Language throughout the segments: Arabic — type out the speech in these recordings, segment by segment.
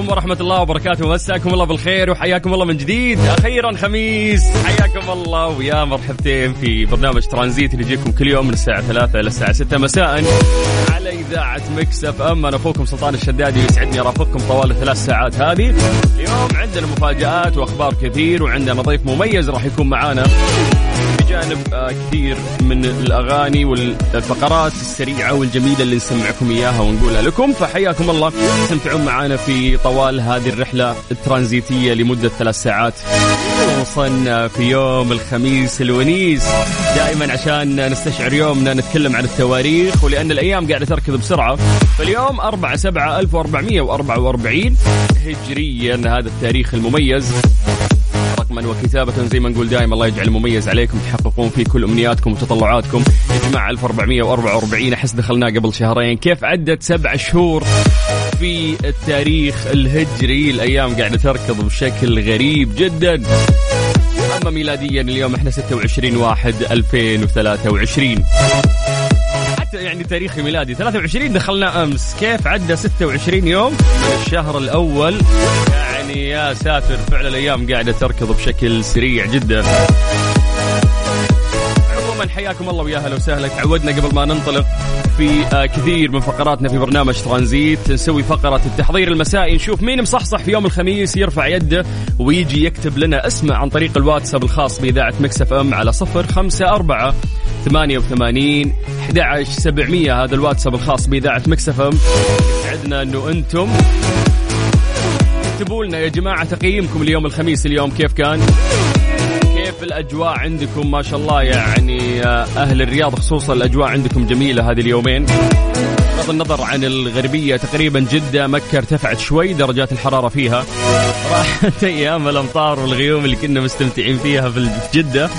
عليكم ورحمة الله وبركاته. مساكم الله بالخير وحياكم الله من جديد. أخيرا خميس. حياكم الله ويا مرحبتين في برنامج ترانزيت اللي يجيكم كل يوم من الساعة 3 إلى الساعة 6 مساء على إذاعة Mix FM. أنا أخوكم سلطان الشدادي يسعدني أرافقكم طوال الثلاث ساعات هذه. اليوم عندنا مفاجآت وأخبار كثير وعندنا ضيف مميز راح يكون معانا. بجانب آه، كثير من الأغاني والفقرات السريعة والجميلة اللي نسمعكم إياها ونقولها لكم. فحياكم الله. استمتعون معنا في طوال هذه الرحلة الترانزيتية لمدة ثلاث ساعات. خصوصا في يوم الخميس الونيس. دائما عشان نستشعر يومنا نتكلم عن التواريخ ولأن الأيام قاعدة تركض بسرعة. فاليوم 4 7 1444 هجريا هذا التاريخ المميز. رقما وكتابة زي ما نقول دائما الله يجعل مميز عليكم تحققون فيه كل أمنياتكم وتطلعاتكم. يا جماعة 1444 أحس دخلناه قبل شهرين. كيف عدت سبع شهور في التاريخ الهجري؟ الأيام قاعدة تركض بشكل غريب جدا. أما ميلاديا اليوم إحنا 26 واحد 2023 حتى يعني تاريخ ميلادي 23 دخلنا أمس. كيف عدى 26 يوم؟ الشهر الأول. يعني يا ساتر فعلا الأيام قاعدة تركض بشكل سريع جدا. عموما حياكم الله ويا أهلا وسهلا. تعودنا قبل ما ننطلق في آه، كثير من فقراتنا في برنامج ترانزيت. نسوي فقرة التحضير المسائي نشوف مين مصحصح في يوم الخميس يرفع يده ويجي يكتب لنا اسمه عن طريق الواتساب الخاص بإذاعة Mix FM على صفر خمسة أربعة ثمانية وثمانين أحد عشر سبعمية. هذا الواتساب الخاص بإذاعة Mix FM. يسعدنا أنه أنتم اكتبوا لنا يا جماعة تقييمكم اليوم الخميس اليوم كيف كان؟ كيف الأجواء عندكم؟ ما شاء الله يعني آه، أهل الرياض خصوصا الأجواء عندكم جميلة هذه اليومين. بغض النظر عن الغربية تقريبا جدة مكة ارتفعت شوي درجات الحرارة فيها. راحت أيام الأمطار والغيوم اللي كنا مستمتعين فيها في جدة.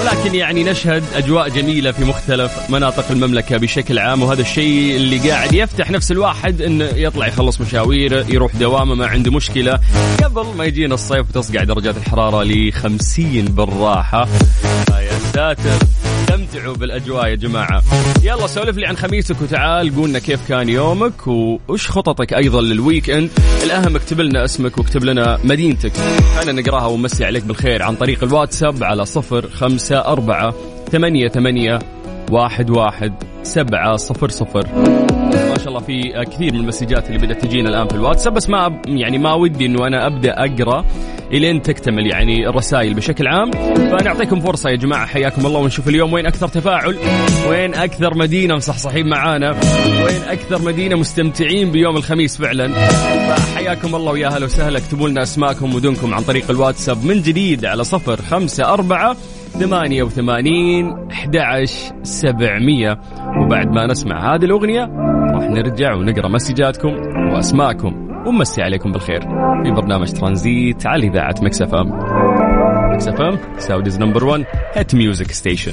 ولكن يعني نشهد أجواء جميلة في مختلف مناطق المملكة بشكل عام وهذا الشيء اللي قاعد يفتح نفس الواحد إنه يطلع يخلص مشاويره يروح دوامة ما عنده مشكلة. قبل ما يجينا الصيف وتصقع درجات الحرارة ل 50 بالراحة. آه يا ساتر. استمتعوا بالأجواء يا جماعة. يلا سولف لي عن خميسك وتعال قولنا كيف كان يومك وش خططك أيضا لل weekend الأهم اكتب لنا اسمك واكتب لنا مدينتك. أنا نقراها ونمسي عليك بالخير عن طريق الواتساب على صفر خمسة أربعة ثمانية ثمانية واحد واحد سبعة صفر صفر. ما شاء الله في كثير من ال message ات اللي بدأت تجينا الآن في الواتساب بس ما يعني ما ودي إنه أنا أبدأ أقرأ. إلين تكتمل يعني الرسائل بشكل عام. فنعطيكم فرصة يا جماعة حياكم الله ونشوف اليوم وين أكثر تفاعل وين أكثر مدينة مصحصحين معانا وين أكثر مدينة مستمتعين بيوم الخميس فعلا. فحياكم الله ويا هلا وسهلا. اكتبوا لنا أسماءكم ودنكم عن طريق الواتساب من جديد على صفر خمسة أربعة ثمانية وثمانين أحد سبعمية. وبعد ما نسمع هذه الأغنية راح نرجع ونقرأ مسجاتكم وأسماءكم. ونمسي عليكم بالخير. في برنامج ترانزيت على إذاعة Mix FM. Mix FM Saudi's number 1 hit music station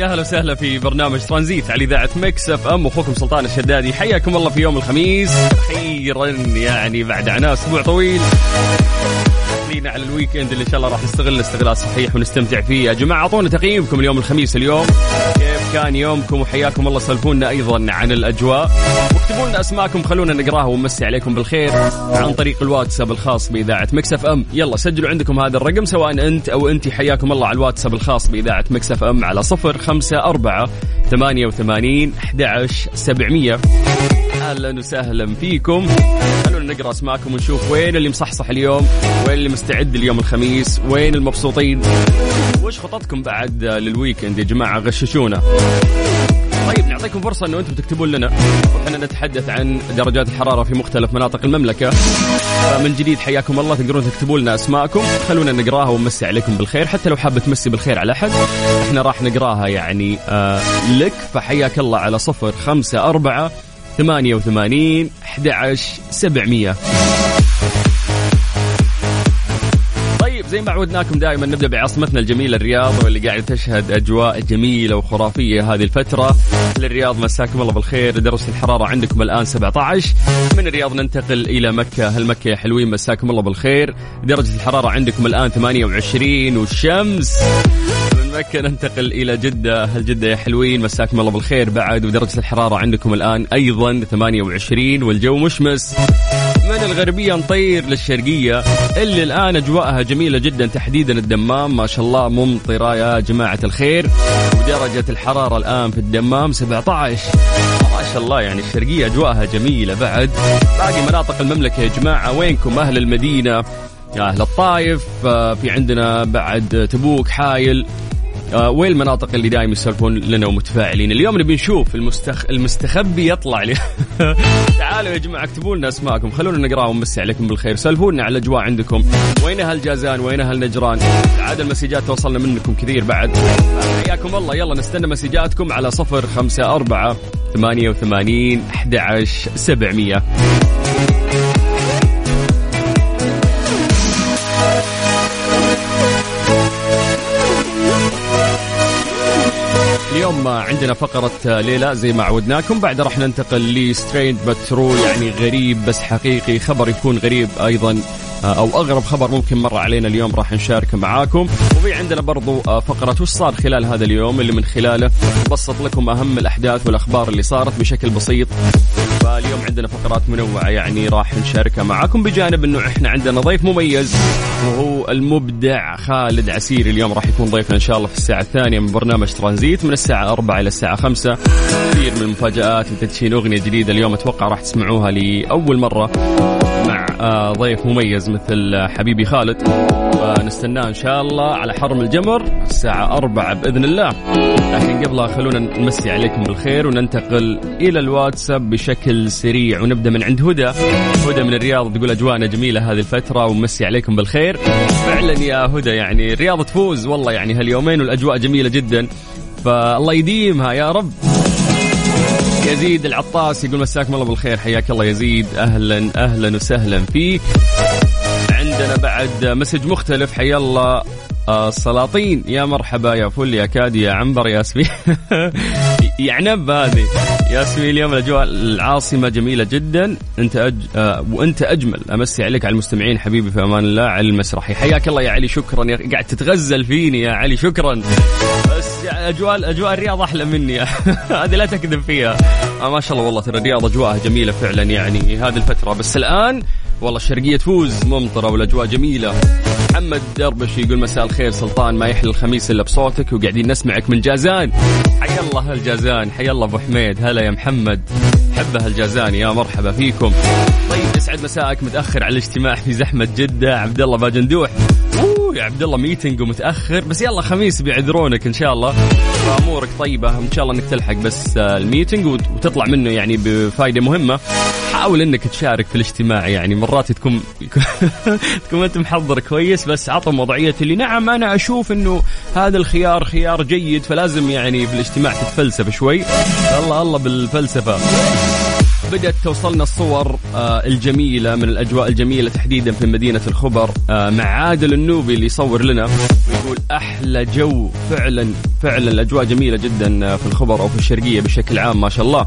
يا أهلا وسهلا في برنامج ترانزيت على إذاعة Mix FM. أخوكم سلطان الشدادي حياكم الله في يوم الخميس. أخيرا يعني بعد عناء أسبوع طويل. داخلين على ال weekend اللي إن شاء الله راح نستغل استغلال صحيح ونستمتع فيه. يا جماعة أعطونا تقييمكم اليوم الخميس اليوم. كان يومكم وحياكم الله. سولفونا أيضا عن الأجواء. واكتبوا لنا أسماءكم خلونا نقراها ونمسي عليكم بالخير عن طريق الواتساب الخاص بإذاعة Mix FM. يلا سجلوا عندكم هذا الرقم سواء أنت أو انت حياكم الله على الواتساب الخاص بإذاعة Mix FM على صفر خمسة أربعة ثمانية وثمانين أحد سبعمية. أهلا وسهلا فيكم. خلونا نقرأ أسماءكم ونشوف وين اللي مصحصح اليوم وين اللي مستعد اليوم الخميس وين المبسوطين. وش خططكم بعد للويكند يا جماعة؟ غششونا. طيب نعطيكم فرصة إنه أنتم تكتبون لنا. وحنا نتحدث عن درجات الحرارة في مختلف مناطق المملكة. فمن جديد حياكم الله. تقدرون تكتبوا لنا أسماءكم. خلونا نقراها ونمسي عليكم بالخير حتى لو حابة تمسي بالخير على أحد. إحنا راح نقراها يعني آه لك. فحياك الله على صفر خمسة أربعة ثمانية وثمانين أحد سبعمية. زي ما عودناكم دائما نبدأ بعاصمتنا الجميلة الرياض واللي قاعدة تشهد أجواء جميلة وخرافية هذه الفترة. للرياض مساكم الله بالخير. درجه الحرارة عندكم الآن 17 من الرياض ننتقل إلى مكة. هل مكة يا حلوين مساكم الله بالخير. درجة الحرارة عندكم الآن 28 والشمس. مكة ننتقل إلى جدة. هل جدة يا حلوين مساكم الله بالخير. بعد ودرجة الحرارة عندكم الآن أيضا 28 والجو مشمس. من الغربية نطير للشرقية. اللي الآن أجواءها جميلة جدا تحديدا الدمام. ما شاء الله ممطرة يا جماعة الخير. ودرجة الحرارة الآن في الدمام 17 ما شاء الله يعني الشرقية أجواءها جميلة بعد. باقي مناطق المملكة يا جماعة. وينكم؟ أهل المدينة يا أهل الطايف. آه، في عندنا بعد تبوك حايل. وين المناطق اللي دائما يسولفون لنا ومتفاعلين؟ اليوم نبي نشوف المستخ... المستخبي يطلع لي. تعالوا يا جماعة اكتبوا لنا أسماءكم. خلونا نقراها ونمسي عليكم بالخير. سولفونا على الأجواء عندكم. وين أهل جازان؟ وين أهل نجران؟ عاد المسجات توصلنا منكم كثير بعد. حياكم الله. يلا نستنى مسجاتكم على صفر خمسة أربعة ثمانية وثمانين أحد سبعمية. اليوم عندنا فقرة ليلى زي ما عودناكم. بعد راح ننتقل لستريند بترو يعني غريب بس حقيقي. خبر يكون غريب أيضا أو أغرب خبر ممكن مر علينا اليوم راح نشاركه معاكم. وفي عندنا برضو فقرة وش صار خلال هذا اليوم؟ اللي من خلاله نبسط لكم أهم الأحداث والأخبار اللي صارت بشكل بسيط. فاليوم عندنا فقرات منوعة يعني راح نشاركها معاكم بجانب إنه إحنا عندنا ضيف مميز وهو المبدع خالد عسير اليوم راح يكون ضيفنا إن شاء الله في الساعة الثانية من برنامج ترانزيت من الساعة 4 إلى الساعة 5 كثير من المفاجآت وتدشين أغنية جديدة اليوم أتوقع راح تسمعوها لأول مرة مع ضيف مميز مثل حبيبي خالد. فنستناه إن شاء الله على حرم الجمر الساعة أربعة بإذن الله. لكن قبلها خلونا نمسي عليكم بالخير وننتقل إلى الواتساب بشكل سريع ونبدأ من عند هدى. هدى من الرياض تقول أجواءنا جميلة هذه الفترة ومسي عليكم بالخير. فعلا يا هدى يعني الرياض تفوز والله يعني هاليومين والأجواء جميلة جدا. فالله يديمها يا رب. يزيد العطاس يقول مساكم الله بالخير حياك الله يزيد. أهلا أهلا وسهلا فيك عندنا بعد مسج مختلف حيا الله السلاطين. آه، يا مرحبا يا فل يا كادي يا عنبر يا سمي يعنب هذه. ياسمين اليوم الأجواء العاصمة جميلة جدا. أنت أج... آه وأنت أجمل. أمسي عليك على المستمعين حبيبي في أمان الله على المسرحي حياك الله يا علي شكرا. يا قاعد تتغزل فيني يا علي شكرا. بس أجواء أجواء الرياض أحلى مني. هذه لا تكذب فيها. آه ما شاء الله والله ترى الرياض أجواءها جميلة فعلا يعني هذه الفترة. بس الآن والله الشرقية تفوز. ممطرة والأجواء جميلة. محمد دربش يقول مساء الخير سلطان ما يحلى الخميس إلا بصوتك وقاعدين نسمعك من جازان. حيا الله الجازان حيا الله أبو حميد هلا يا محمد. حبه الجازان يا مرحبا فيكم. طيب يسعد مساءك متأخر على الاجتماع في زحمة جدة. عبد الله باجندوح. يا عبد الله meeting ومتأخر. بس يلا خميس بيعذرونك إن شاء الله. فامورك طيبة إن شاء الله إنك تلحق بس آه، ال meeting وتطلع منه يعني بفائده مهمة. حاول إنك تشارك في الاجتماع يعني مرات تكون تكون أنت محضر كويس بس عطهم وضعية اللي نعم أنا أشوف إنه هذا الخيار خيار جيد فلازم يعني في الاجتماع تتفلسف شوي. الله الله بالفلسفة. بدأت توصلنا الصور آه، الجميلة من الأجواء الجميلة تحديدا في مدينة الخبر آه، مع عادل النوبي اللي يصور لنا ويقول أحلى جو فعلا فعلا الأجواء جميلة جدا آه، في الخبر أو في الشرقية بشكل عام ما شاء الله.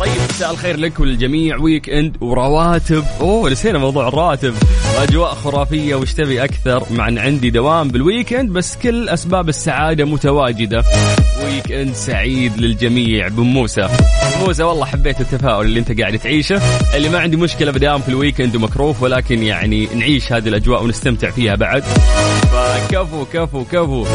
طيب مساء الخير لك وللجميع weekend ورواتب. أوه نسينا موضوع الرواتب. واجواء خرافية وش تبي أكثر. مع ان عندي دوام بال weekend بس كل أسباب السعادة متواجدة. weekend سعيد للجميع بن موسى. والله حبيت التفاؤل اللي أنت قاعد تعيشه اللي ما عندي مشكلة بدوام في ال weekend ومكروف ولكن يعني نعيش هذه الأجواء ونستمتع فيها بعد. فكفو كفو كفو.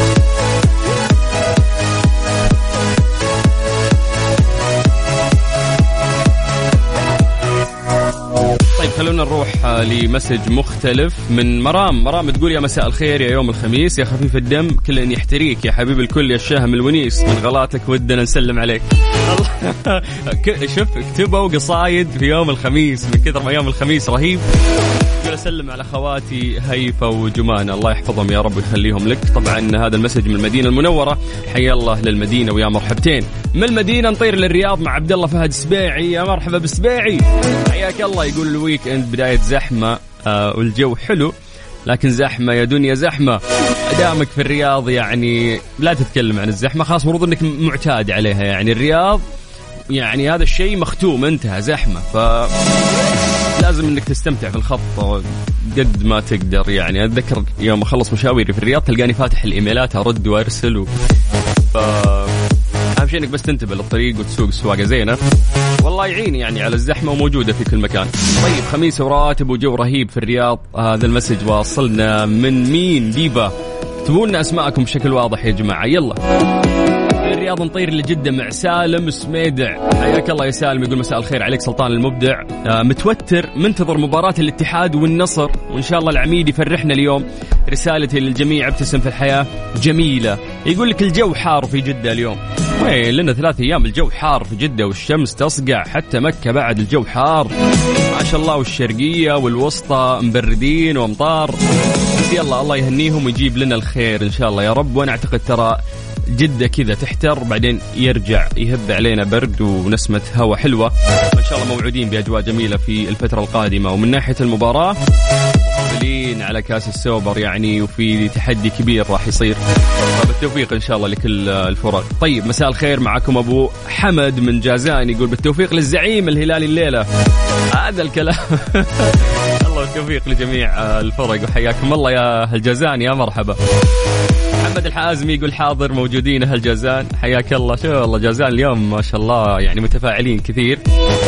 خلونا نروح آه، لمسج مختلف من مرام. مرام تقول يا مساء الخير يا يوم الخميس يا خفيف الدم كل إن يحتريك يا حبيب الكل يا الشاهم الونيس. من غلاتك ودنا نسلم عليك. شوف اكتبوا قصايد في يوم الخميس من كثر ما يوم الخميس رهيب. أقول أسلم على خواتي هيفا وجمان الله يحفظهم يا رب ويخليهم لك. طبعا هذا المسج من المدينة المنورة. حيا الله للمدينة ويا مرحبتين. من المدينة نطير للرياض مع عبد الله فهد سبيعي يا مرحبا بسبيعي حياك الله. يقول الويك إند بداية زحمة. آه والجو حلو لكن زحمة يا دنيا زحمة. دامك في الرياض يعني لا تتكلم عن الزحمة خلاص المفروض إنك معتاد عليها. يعني الرياض يعني هذا الشيء مختوم انتهى زحمة. ف لازم إنك تستمتع في الخط قد ما تقدر يعني. أتذكر يوم أخلص مشاويري في الرياض تلقاني فاتح الإيميلات أرد وأرسل و... ف... أهم شيء إنك بس تنتبه للطريق وتسوق سواقه زينة. والله يعين يعني على الزحمة وموجودة في كل مكان. طيب خميس وراتب وجو رهيب في الرياض. هذا المسج واصلنا من مين؟ ديبا. اكتبوا لنا أسماءكم بشكل واضح يا جماعة. يلا. الرياض نطير لجدة مع سالم سميدع. حياك الله يا سالم يقول مساء الخير عليك سلطان المبدع. آه متوتر منتظر مباراة الاتحاد والنصر. وإن شاء الله العميد يفرحنا اليوم. رسالتي للجميع ابتسم في الحياة. جميلة. يقول لك الجو حار في جدة اليوم. وين؟ لنا ثلاث أيام الجو حار في جدة والشمس تصقع. حتى مكة بعد الجو حار. ما شاء الله والشرقية والوسطى مبردين وأمطار. يلا الله يهنيهم ويجيب لنا الخير إن شاء الله. يا رب وأنا أعتقد ترى جدة كذا تحتر بعدين يرجع يهب علينا برد ونسمة هواء حلوة. وإن شاء الله موعودين بأجواء جميلة في الفترة القادمة. ومن ناحية المباراة مقبلين على كأس السوبر يعني وفي تحدي كبير راح يصير. بالتوفيق إن شاء الله لكل الفرق. طيب مساء الخير معكم أبو حمد من جازان يقول بالتوفيق للزعيم الهلالي الليلة. هذا الكلام. الله التوفيق لجميع الفرق وحياكم الله يا أهل جازان يا مرحبا. محمد الحازمي يقول حاضر موجودين أهل جازان. حياك الله. شو والله جازان اليوم ما شاء الله يعني متفاعلين كثير.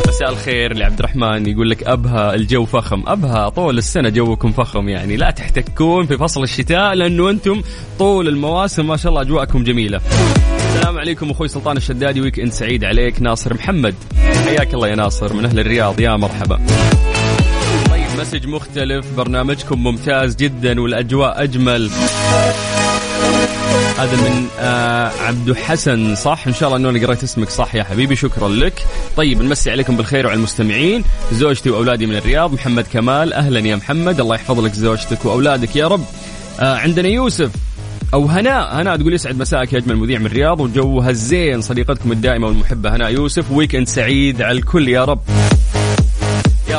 مساء الخير لعبد الرحمن. يقول لك أبها الجو فخم. أبها طول السنة جوكم فخم يعني. لا تحتكون في فصل الشتاء لأنه أنتم طول المواسم ما شاء الله أجواءكم جميلة. السلام عليكم أخوي سلطان الشدادي. weekend سعيد عليك. ناصر محمد. حياك الله يا ناصر من أهل الرياض. يا مرحبا. طيب message مختلف. برنامجكم ممتاز جدا والأجواء أجمل. هذا من آه عبد حسن صح؟ إن شاء الله اني قريت اسمك صح يا حبيبي شكرا لك. طيب نمسي عليكم بالخير وعلى المستمعين. زوجتي وأولادي من الرياض محمد كمال. أهلا يا محمد الله يحفظ لك زوجتك وأولادك يا رب. آه عندنا يوسف أو هناء. هناء تقول يسعد مساك يا أجمل مذيع من الرياض وجوها الزين صديقتكم الدائمة والمحبة. هناء يوسف weekend سعيد على الكل يا رب.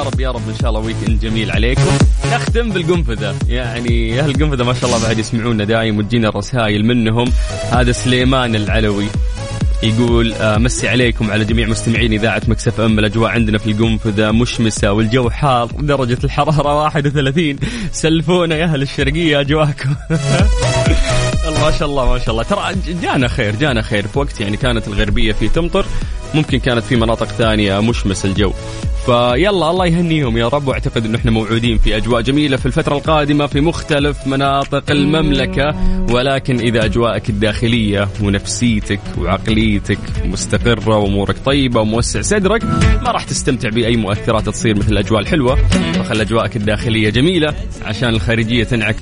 رب يا رب إن شاء الله weekend جميل عليكم. نختم بالقنفذة. يعني أهل القنفذة ما شاء الله بعد يسمعونا دايم وتجينا الرسائل منهم. هذا سليمان العلوي يقول آه مسي عليكم على جميع مستمعين إذاعة Mix FM. الأجواء عندنا في القنفذة مشمسة والجو حار درجة الحرارة 31 سلفونا يا أهل الشرقية أجواءكم. ما شاء الله ما شاء الله. ترى جانا خير جانا خير في وقت يعني كانت الغربية في تمطر. ممكن كانت في مناطق ثانية مشمس الجو. فيلا الله يهنيهم يا رب واعتقد انه إحنا موعودين في أجواء جميلة في الفترة القادمة في مختلف مناطق المملكة. ولكن إذا أجواءك الداخلية ونفسيتك وعقليتك مستقرة وأمورك طيبة وموسع صدرك ما راح تستمتع بأي مؤثرات تصير مثل الأجواء الحلوة. فخل أجواءك الداخلية جميلة عشان الخارجية تنعكس.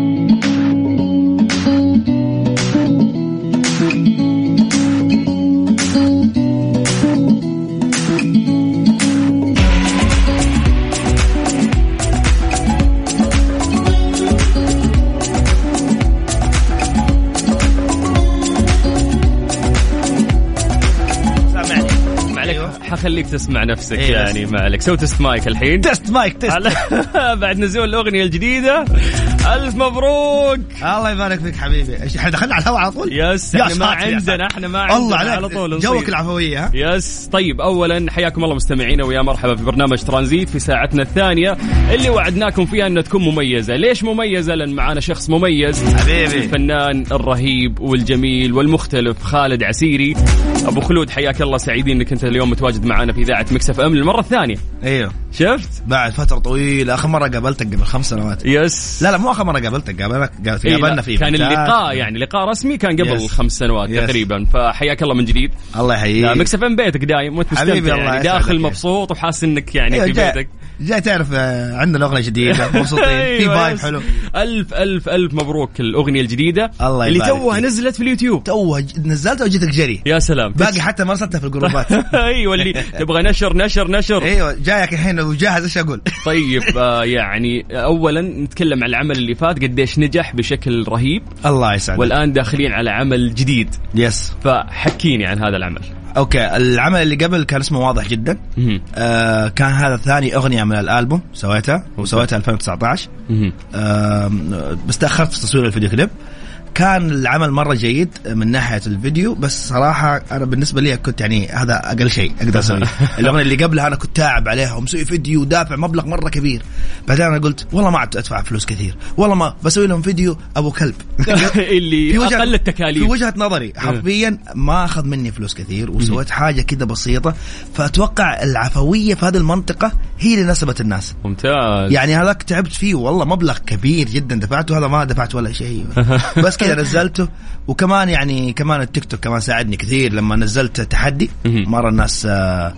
حخليك تسمع نفسك إيه يعني ما عليك سوي test mic الحين. test mic test بعد نزول الأغنية الجديدة. ألف مبروك. الله يبارك فيك حبيبي. إيش، إحنا دخلنا على الهواء على طول؟ yes يا إحنا ما عندنا. إحنا ما عندنا الله على عليك. طول جوك. العفوية ها؟ yes. طيب اولا حياكم الله مستمعينا ويا مرحبا في برنامج ترانزيت في ساعتنا الثانية. اللي وعدناكم فيها إنها تكون مميزة. ليش مميزة؟ لأن معانا شخص مميز. حبيبي. الفنان الرهيب والجميل والمختلف خالد عسيري. أبو خلود حياك الله. سعيدين إنك أنت اليوم متواجد معنا في إذاعة Mix FM للمرة الثانية. أيوه. شفت؟ بعد فترة طويلة آخر مرة قابلتك قبل خمس سنوات. yes. لا لا مو آخر مرة قابلتك قابلك قابل- إيه، قابلنا في كان. اللقاء يعني لقاء رسمي كان قبل yes. خمس سنوات yes. تقريبا. فحياك الله من جديد. الله يحييك. Mix FM بيتك دايم وانت حبيبي، مستمتع الله يعني يسعدك. داخل مبسوط وحاسس إنك يعني أيوة، في بيتك. جاي تعرف آه، عندنا اغنيه جديده مبسوطين. في أيوة، vibe yes. حلو. الف الف ألف مبروك الأغنية الجديدة. الله اللي توها. نزلت في اليوتيوب. توه ج- نزلت وجيتك جري؟ يا سلام. باقي حتى ما ارسلتها في الجروبات. أيوه اللي تبغى نشر نشر نشر. أيوه جايك الحين وجاهز إيش أقول؟ طيب آه يعني اولا نتكلم عن العمل اللي فات قديش نجح بشكل رهيب. الله يسعدك. والآن داخلين على عمل جديد. yes فحكيني عن هذا العمل. okay العمل اللي قبل كان اسمه واضح جدا. آه كان هذا ثاني أغنية من الألبوم سويتها وسويتها 2019 مهم. آم، بس تأخرت في تصوير الفيديو كليب. كان العمل مرة جيد من ناحية الفيديو بس صراحة أنا بالنسبة لي كنت يعني هذا أقل شيء أقدر أسويه. الأغنية اللي قبلها أنا كنت تعب عليها ومسوي فيديو ودافع مبلغ مرة كبير. بعدين أنا قلت والله ما عاد أدفع فلوس كثير والله ما بسوي لهم فيديو أبو كلب. اللي أقل التكاليف. في وجهة نظري حرفيا ما أخذ مني فلوس كثير وسويت حاجة كده بسيطة. فأتوقع العفوية في هذه المنطقة هي اللي ناسبت الناس. ممتاز. يعني هذاك تعبت فيه والله مبلغ كبير جدا دفعته هذا ما دفعت ولا شيء. بس كذا نزلته. وكمان يعني كمان التيك توك كمان ساعدني كثير لما نزلت تحدي. مرة الناس آه،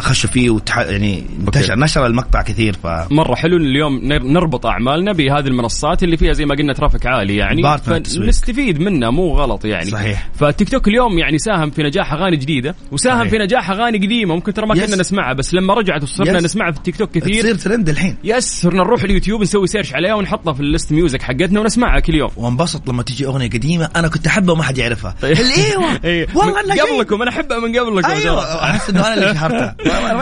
خشوا فيه وتح... يعني انتشر نشر المقطع كثير ف مرة حلو اليوم نر- نربط أعمالنا بهذه المنصات اللي فيها زي ما قلنا traffic عالي يعني. فنستفيد منها مو غلط يعني صحيح. فالتيك توك اليوم يعني ساهم في نجاح أغاني جديدة وساهم صحيح. في نجاح أغاني قديمة ممكن ترى ما. كنا نسمعها بس لما رجعت وصرنا. نسمعها في التيك توك كثير تصير ترند الحين yes صرنا نروح اليوتيوب نسوي search عليها ونحطها في ال list music حقتنا ونسمعها كل يوم وانبسط لما تجي أغنية قديمة أنا كنت أحبها وما حد يعرفها إيه. والله أنا. قبلكم أنا أحبها من قبلكم أيوه. أحس إنه أنا اللي شهرتها ما-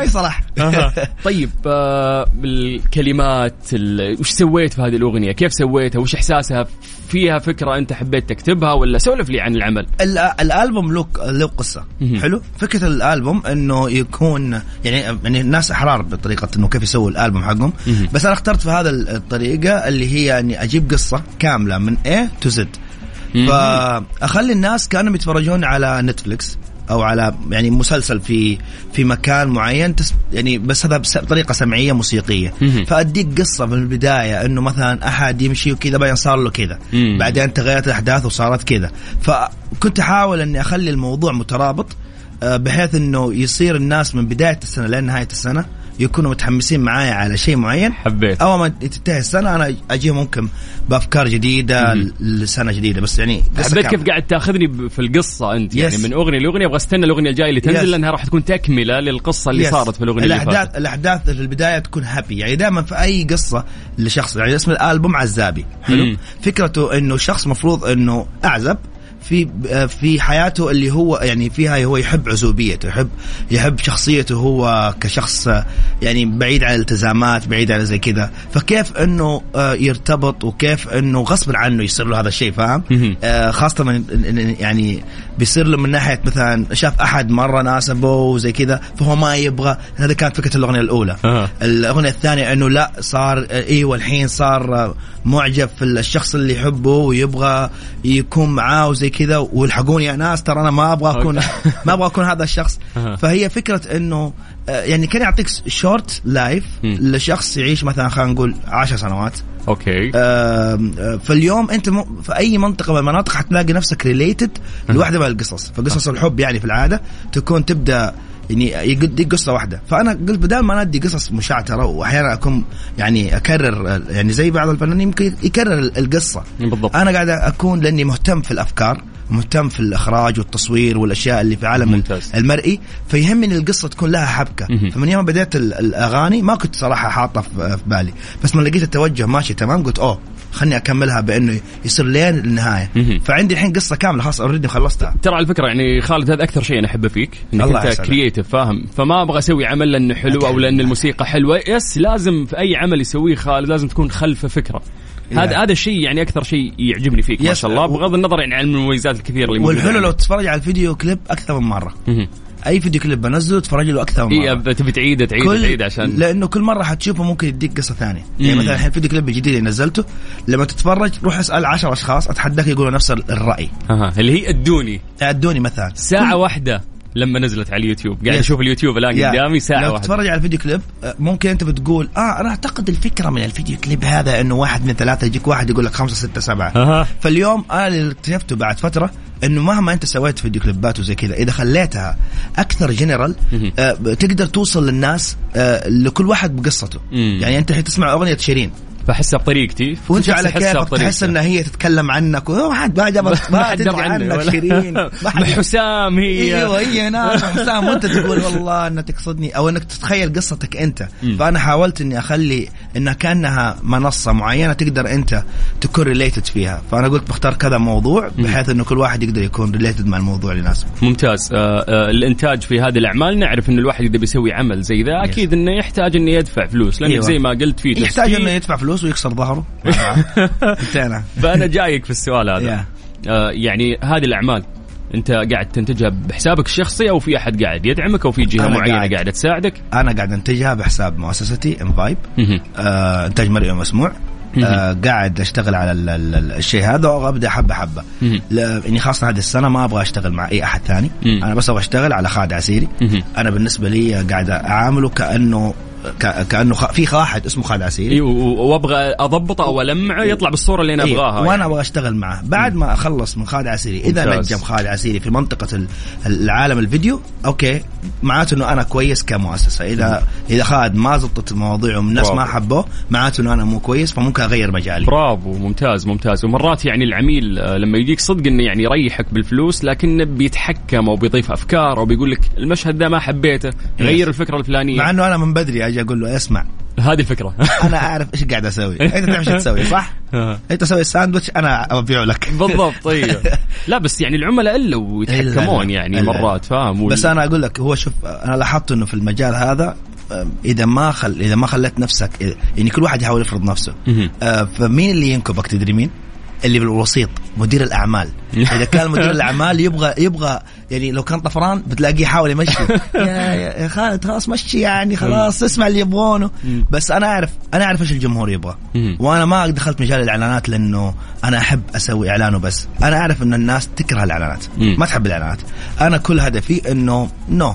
أها. طيب آه، بالكلمات ال- وش سويت في هذه الأغنية؟ كيف سويتها؟ وش إحساسها؟ فيها فكرة أنت حبيت تكتبها ولا سولف لي عن العمل؟ ال- الألبوم له له قصة. حلو فكرة الألبوم إنه يكون يعني يعني الناس أحرار بطريقة إنه كيف يسووا الألبوم حقهم. بس أنا اخترت في هذا الطريقة اللي هي اني أجيب قصة كاملة من A to Z. فأخلي الناس كانوا يتفرجون على نتفلكس أو على يعني مسلسل في في مكان معين تس يعني بس هذا بطريقه سمعية موسيقية. فأديك قصة من البداية إنه مثلا أحد يمشي وكذا بعدين صار له كذا. بعدين تغيرت الأحداث وصارت كذا فكنت أحاول إني أخلي الموضوع مترابط آه، بحيث إنه يصير الناس من بداية السنة لين نهايه السنة يكونوا متحمسين معايا على شيء معين حبيت أول ما تنتهي السنة أنا أجي ممكن بأفكار جديدة. لسنة جديدة بس يعني حبيت. كيف قاعد تأخذني في القصة أنت يعني yes. من أغنية لأغنية أبغى أستنى الأغنية الجاية اللي تنزل yes. لأنها راح تكون تكملة للقصة اللي yes. صارت في الأغنية اللي الاحداث فاتت الأحداث في البداية تكون happy يعني دائما في أي قصة لشخص يعني اسم الألبوم عزابي حلو مم. فكرته إنه شخص مفروض إنه أعزب في آه، في حياته اللي هو يعني فيها هو يحب عزوبيته يحب يحب شخصيته هو كشخص آه، يعني بعيد عن الالتزامات بعيد عن زي كذا فكيف إنه آه، يرتبط وكيف إنه غصب عنه يصير له هذا الشيء فاهم. آه، خاصة من يعني بيصير له من ناحية مثلا شاف أحد مرة ناسبه وزي كذا فهو ما يبغى هذا كانت فكرة الأغنية الأولى أها. الأغنية الثانية أنه لا صار آه، إيوه الحين صار آه، معجب في الشخص اللي يحبه ويبغى يكون معاه وزي كذا والحقوني يا ناس ترى أنا ما أبغى أكون ما أبغى أكون هذا الشخص. فهي فكرة أنه آه، يعني كان يعطيك short life. لشخص يعيش مثلا خلينا نقول عشر سنوات. okay. آه، فاليوم أنت م- في أي منطقة من المناطق حتلاقي نفسك related لواحدة من القصص. فقصص الحب يعني في العادة تكون تبدأ يعني يدي قصة واحدة. فأنا قلت بدال ما ندي قصص مشعترة وأحيانا أكون يعني أكرر يعني زي بعض الفنانين يمكن يكرر ال- القصة. بالضبط. أنا قاعد أكون لأني مهتم في الأفكار مهتم في الإخراج والتصوير والأشياء اللي في عالم ممتاز. المرئي فيهمني القصة تكون لها حبكة. مهم. فمن يوم بديت ال- الأغاني ما كنت صراحة حاطة في في بالي. بس من لقيت التوجه ماشي تمام قلت أوه خلني أكملها بأنه يصير لين النهاية. فعندي الحين قصة كاملة خلاص already خلصتها ترى على فكرة يعني خالد هذا أكثر شيء أنا أحبه فيك إنك أنت. creative فاهم فما أبغى أسوي عمل لأنه حلو أو لأن الموسيقى حلوة yes لازم في أي عمل يسويه خالد لازم تكون خلفه فكرة yeah. هذا هذا الشيء يعني أكثر شيء يعجبني فيك ما. شاء الله بغض النظر يعني عن المميزات الكثيرة اللي والحلو لو. تتفرج على الفيديو كليب أكثر من مرة. أي فيديو كليب بنزله تتفرج له أكثر من اي مرة تبي تعيده تعيده تعيده عشان لأنه كل مرة حتشوفه ممكن يديك قصة ثانية يعني مم. مثلا الحين الفيديو كليب الجديد اللي نزلته لما تتفرج روح اسأل 10 أشخاص أتحداك يقولوا نفس الرأي أها. اللي هي ادوني ادوني مثال ساعة واحدة لما نزلت على اليوتيوب قاعد. أشوف اليوتيوب الآن. قدامي ساعة لو واحدة تتفرج على الفيديو كليب آه، ممكن أنت بتقول آه أنا أعتقد الفكرة من الفيديو كليب هذا إنه واحد من ثلاثة يجيك واحد يقول لك خمسة ستة سبعة أها. فاليوم أنا اللي اكتشفته بعد فترة إنه مهما أنت سويت فيديو كليبات وزي كذا إذا خليتها أكثر جنرال. آه تقدر توصل للناس آه لكل واحد بقصته مم. يعني أنت الحين تسمع أغنية شيرين فاحسها بطريقتي وأنت على كيفك. تحس ان هي تتكلم عنك وما حد ما جابت ما ما حد تدري عنك شيرين ما حد حسام هي أيوه هي ناس حسام وأنت تقول والله إنها تقصدني أو إنك تتخيل قصتك أنت. فأنا حاولت إني أخلي انها كأنها منصة معينة تقدر أنت تكون related فيها. فأنا قلت بختار كذا موضوع بحيث إنه كل واحد يقدر يكون related مع الموضوع اللي يناسبه. ممتاز. آه آه الإنتاج في هذه الأعمال نعرف إن الواحد اذا بيسوي عمل زي ذا. أكيد إنه يحتاج إنه يدفع فلوس لأنك أيوة. زي ما قلت في يحتاج. إنه يدفع فلوس ويكسر ظهره. انتهينا. فأنا جايك في السؤال هذا. آه يعني هذه الأعمال انت قاعد تنتجها بحسابك الشخصي أو في احد قاعد يدعمك أو في جهة معينة قاعد. قاعدة تساعدك أنا قاعد أنتجها بحساب مؤسستي ام فايب مهم. آه، إنتاج مرئي ومسموع آه قاعد أشتغل على ال- ال- ال- الشيء هذا وأبدأ حبة حبة. لا- يعني خاصة هذه السنة ما أبغى أشتغل مع أي أحد ثاني. أنا بس أبغى أشتغل على خالد عسيري. أنا بالنسبة لي قاعد أعامله كأنه كأنه. في واحد اسمه خالد عسيري. وأبغى أضبطه أو ألمعه يطلع بالصورة اللي أنا إيه، أبغاها وأنا يعني. أبغى أشتغل معه. بعد ما أخلص من خالد عسيري إذا ممتاز. نجم خالد عسيري في منطقة ال- العالم الفيديو okay. معناته إنه أنا كويس كمؤسسة. اذا إذا خالد ما زبطت المواضيع والناس ما. حبوه معناته إنه أنا مو كويس فممكن أغير مجالي. برافو ممتاز ممتاز. ومرات يعني العميل آه، لما يجيك صدق إنه يعني يريحك بالفلوس لكنه بيتحكم أو بيضيف أفكار أو بيقول لك المشهد ده ما حبيته غير الفكرة الفلانية. مع إنه أنا من بدري أجي أقول له اسمع. هذه الفكرة. أنا أعرف إيش قاعد أسوي. أنت تعرف إيش تسوي صح؟ آه. أنت تسوي الساندويتش أنا أبيعه لك. بالضبط طيب. لا بس يعني العملاء إلا ويتحكمون يعني. مرات فاهم؟ بس أنا أقول لك هو شوف أنا لاحظت إنه في المجال هذا إذا ما خل إذا ما خليت نفسك يعني كل واحد يحاول يفرض نفسه. آه، فمين اللي ينكبك تدري مين؟ اللي بالوسيط مدير الأعمال. إذا كان مدير الأعمال يبغى يبغى يعني لو كان طفران بتلاقيه يحاول يمشي. يا, خالد خلاص مشي يعني خلاص اسمع اللي يبغونه. بس أنا اعرف أنا أعرف إيش الجمهور يبغى. وأنا ما دخلت مجال الإعلانات لأنه أنا أحب أسوي إعلان وبس. أنا أعرف إن الناس تكره الإعلانات. ما تحب الإعلانات. أنا كل هدفي إنه no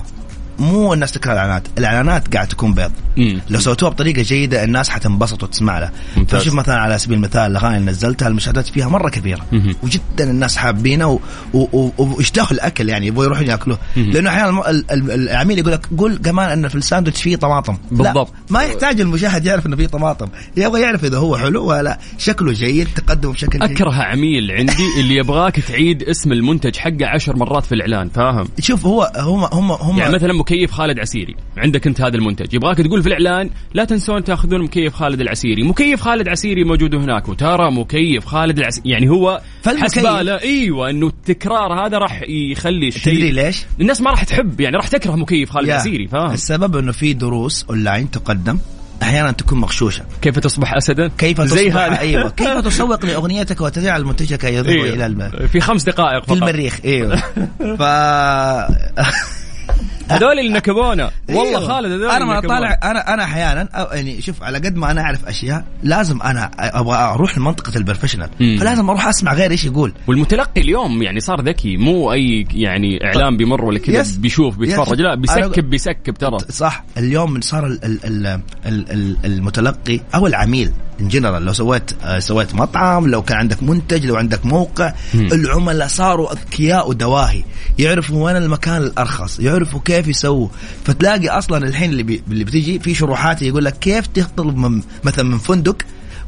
مو الناس تكره الإعلانات الإعلانات قاعد تكون bad مم. لو سويتوها بطريقة جيدة الناس حتنبسط وتسمع لها ممتاز. فشوف مثلا على سبيل المثال الأغاني اللي نزلتها المشاهدات فيها مرة كثيره مهم. وجدا الناس حابينه و- و- و- واشتاقوا الأكل يعني يبغوا يروحون يأكلوه. لأنه أحيانا الم- ال- ال- العميل يقول لك قول كمان إن في الساندويتش فيه طماطم بالضبط. لا ما يحتاج المشاهد يعرف إنه فيه طماطم يبغى يعرف إذا هو حلو ولا لا شكله جيد تقدم بشكل جيد أكره عميل عندي اللي يبغاك تعيد اسم المنتج حقه عشر مرات في الإعلان فاهم شوف هو هم هم هم يعني مثلا مكيف خالد عسيري. عندك انت هذا المنتج. يبغاك تقول في الإعلان لا تنسون تأخذون مكيف خالد العسيري. مكيف خالد عسيري موجود هناك وترى مكيف خالد العسيري يعني هو حسباله. إيوه إنه التكرار هذا راح يخلي الشيء تدري ليش؟ الناس ما راح تحب يعني راح تكره مكيف خالد يا. عسيري فاهم؟ السبب إنه في دروس أونلاين تقدم. أحيانا تكون مغشوشة. كيف تصبح اسدا؟ كيف زي تصبح؟ هذا. أيوه. كيف تسوق لأغنيتك وتجعل منتجك يذهب إلى أيوه. الم... في خمس دقائق في فقط. المريخ إيوه. ف هذول اللي نكبونا والله أيوه. خالد هذول أنا ما. طالع أنا أنا أحيانا يعني شوف على قد ما أنا أعرف أشياء لازم أنا أبغى أروح لمنطقة ال professional. فلازم أروح أسمع غير إيش يقول والمتلقي اليوم يعني صار ذكي مو أي يعني إعلام بيمر ولا كذا. بيشوف بيتفرج. لا بي skip بي skip ترى صح اليوم صار ال ال ال ال ال المتلقي أو العميل in general لو سويت آه، سويت مطعم لو كان عندك منتج لو عندك موقع مم. العملاء صاروا أذكياء ودواهي. يعرفوا وين المكان الأرخص يعرفوا كيف يسووا فتلاقي أصلا الحين اللي بي اللي بتيجي في شروحات يقول لك كيف تطلب من مثلا من فندق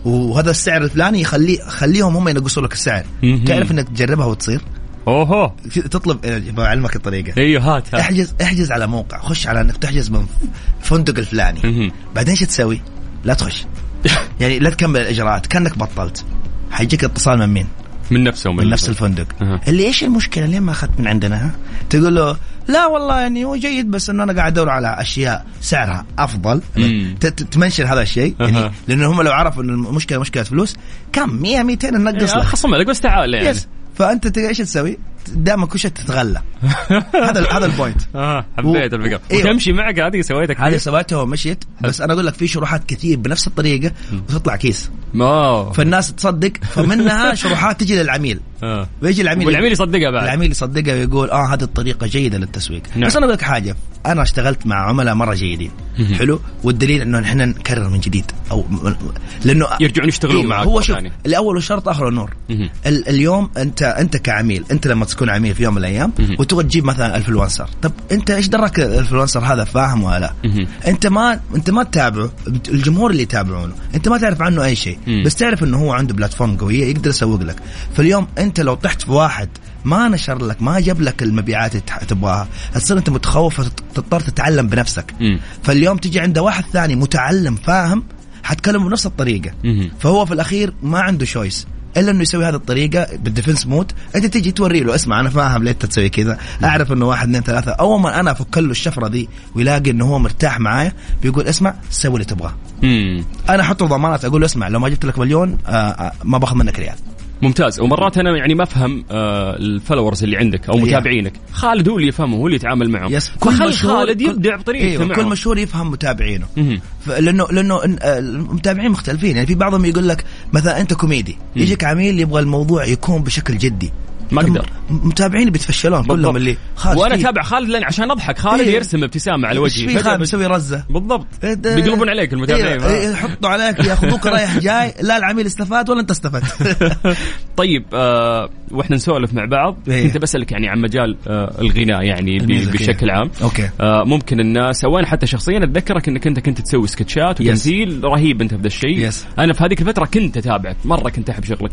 وهذا السعر الفلاني يخليه خليهم هم ينقصوا لك السعر. تعرف إنك تجربها وتصير؟ أوهو. تطلب آه، بعلمك الطريقة. أيوه هات هات. احجز احجز على موقع خش على إنك تحجز من فندق الفلاني. بعدين إيش تسوي؟ لا تخش. يعني لا تكمل الإجراءات كأنك بطلت. حيجيك اتصال من مين؟ من نفسه من نفس الفندق. أها. اللي إيش المشكلة؟ ليه ما أخذت من عندنا؟ ها؟ تقول له لا والله يعني هو جيد بس إنه أنا قاعد أدور على أشياء سعرها أفضل. تمنشن هذا الشيء يعني أها. لأنه هم لو عرفوا إن المشكلة مشكلة فلوس كم؟ 100 200 ننقص لك خصم لك بس تعال يعني. yes فأنت إيش تسوي؟ دائما كل شيء تتغلى. هذا هذا ال point. آه حبيت الفكرة أيوه. وتمشي معك هذه سويتها هذه كثير سويتها ومشيت بس أنا أقول لك في شروحات كثير بنفس الطريقة وتطلع كيس. فالناس تصدق فمنها شروحات تجي للعميل. آه. ويجي العميل والعميل يصدقها بعد العميل يصدقها ويقول آه هذه الطريقة جيدة للتسويق نعم. بس أنا أقول لك حاجة أنا اشتغلت مع عملاء مرة جيدين. حلو والدليل إنه إحنا نكرر من جديد أو لأنه يرجعون يشتغلون أيوة، معك هو شوف. الأول والشرط اخر النور. ال اليوم انت أنت كعميل أنت لما تكون عميل في يوم من الأيام. وتبغى تجيب مثلا influencer طب أنت إيش دراك ال influencer هذا فاهم ولا لا. أنت ما أنت ما تتابعه الجمهور اللي يتابعونه أنت ما تعرف عنه أي شيء. بس تعرف إنه هو عنده platform قوية يقدر يسوق لك فاليوم أنت لو طحت في واحد ما نشر لك ما جاب لك المبيعات اللي تبغاها تصير انت متخوف فتضطر تتعلم بنفسك. مم. فاليوم تجي عند واحد ثاني متعلم فاهم حتكلمه بنفس الطريقة. مهم. فهو في الأخير ما عنده choice إلا إنه يسوي هذه الطريقة بال defense mode أنت تجي توري له اسمع أنا فاهم ليه أنت تسوي كذا. أعرف إنه واحد اثنين ثلاثة. أول ما أنا أفك له الشفرة دي ويلاقي إنه هو مرتاح معايا بيقول اسمع سوي اللي تبغاه. أنا أحط له ضمانات أقول له اسمع لو ما جبت لك مليون آه آه ما باخذ منك ريال. ممتاز. ومرات أنا يعني ما أفهم آه ال followers اللي عندك أو. متابعينك. خالد هو اللي يفهمه هو اللي يتعامل معهم. yes. فخل خالد يبدع بطريقته أيوه معهم. كل مشهور يفهم متابعينه. لأنه لأنه آه، المتابعين مختلفين. يعني في بعضهم يقول لك مثلا أنت كوميدي يجيك عميل يبغى الموضوع يكون بشكل جدي. ما. م- متابعيني بيتفشلون كلهم. اللي خالد وأنا أتابع خالد لأن عشان أضحك. خالد إيه. يرسم ابتسامة على إيش وجهي. في فجأة خالد مسوي رزة؟ بالضبط. إيه ده- بيقلبون عليك المتابعين. إيه، إيه، يحطوا عليك يأخذوك رايح جاي. لا العميل استفاد ولا أنت استفدت؟ طيب آه وإحنا نسولف مع بعض. إيه. كنت بسألك يعني عن مجال آه الغناء يعني بشكل إيه. عام. okay. آه ممكن الناس أو حتى شخصيا أتذكرك أنك أنت كنت تسوي سكتشات وتمثيل رهيب أنت في ذا الشيء. أنا في هذيك الفترة كنت أتابعك. مرة كنت أحب شغلك.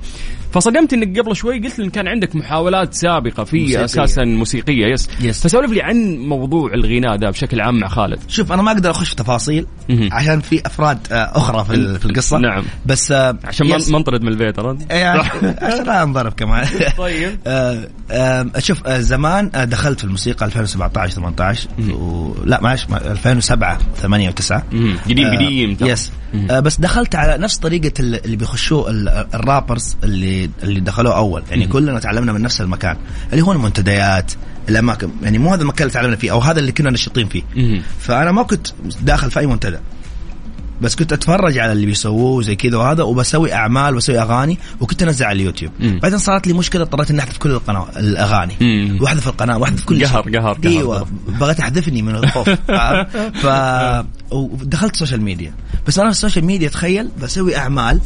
فصدمت إنك قبل شوي قلت إن كان عندك محاولات سابقة في موسيقية. أساسا موسيقية يس Yes. فسولف لي عن موضوع الغناء ده بشكل عام مع خالد شوف أنا ما أقدر أخش في تفاصيل. عشان في أفراد آه، أخرى في في القصة نعم. بس آه، عشان ما yes. ما نطرد من البيت إيه، عشان عشان لا انضرب كمان طيب. آه، شوف زمان دخلت في الموسيقى 2017 18 و... لا معلش ما- 2007 8 و9 مهم. قديم قديم. يس بس دخلت على نفس طريقة ال- اللي بيخشوا ال- الرابرز اللي اللي دخلوه أول يعني كلنا تعلمنا من نفس المكان اللي هو المنتديات الأماكن يعني مو هذا المكان اللي تعلمنا فيه أو هذا اللي كنا نشيطين فيه. فأنا ما كنت داخل في أي منتدى بس كنت أتفرج على اللي بيسووه زي كذا وهذا وبسوي أعمال وبسوي أغاني وكنت أنزل على اليوتوب مم. بعدين صارت لي مشكلة اضطريت إني أحذف كل القناة الأغاني مم. وأحذف القناة وأحذف كل قهر- شيء قهر- إيوه. بغيت أحذفني من الخوف؟ ف ودخلت ال social media بس أنا في ال social media تخيل بسوي أعمال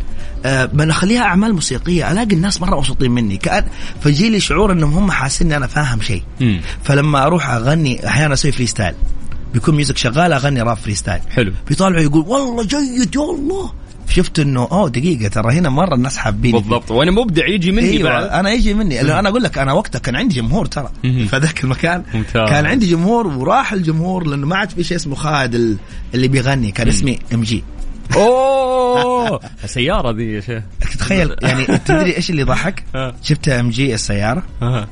آه بنخليها أعمال موسيقية. ألاقي الناس مرة مبسوطين مني. كأن فجي لي شعور إنهم هم حاسين إني أنا فاهم شيء. فلما أروح أغني أحيانا أسوي freestyle بيكون music شغال أغني rap freestyle حلو. بيطالعوا يقول والله جيد يا الله. شفت إنه أوه دقيقة ترى هنا مرة الناس حابين بالضبط. وأنا مبدع يجي مني أيوه بعد. أنا يجي مني. لأنه أنا أقول لك أنا وقتها كان عندي جمهور ترى. في ذاك المكان. ممتاز. كان عندي جمهور وراح الجمهور لأنه ما عاد في شيء اسمه خالد ال- اللي بيغني كان اسمي MG. أوه! السيارة ذي يا شيخ. تخيل يعني تدري إيش اللي ضحك؟ آه. شفت MG السيارة.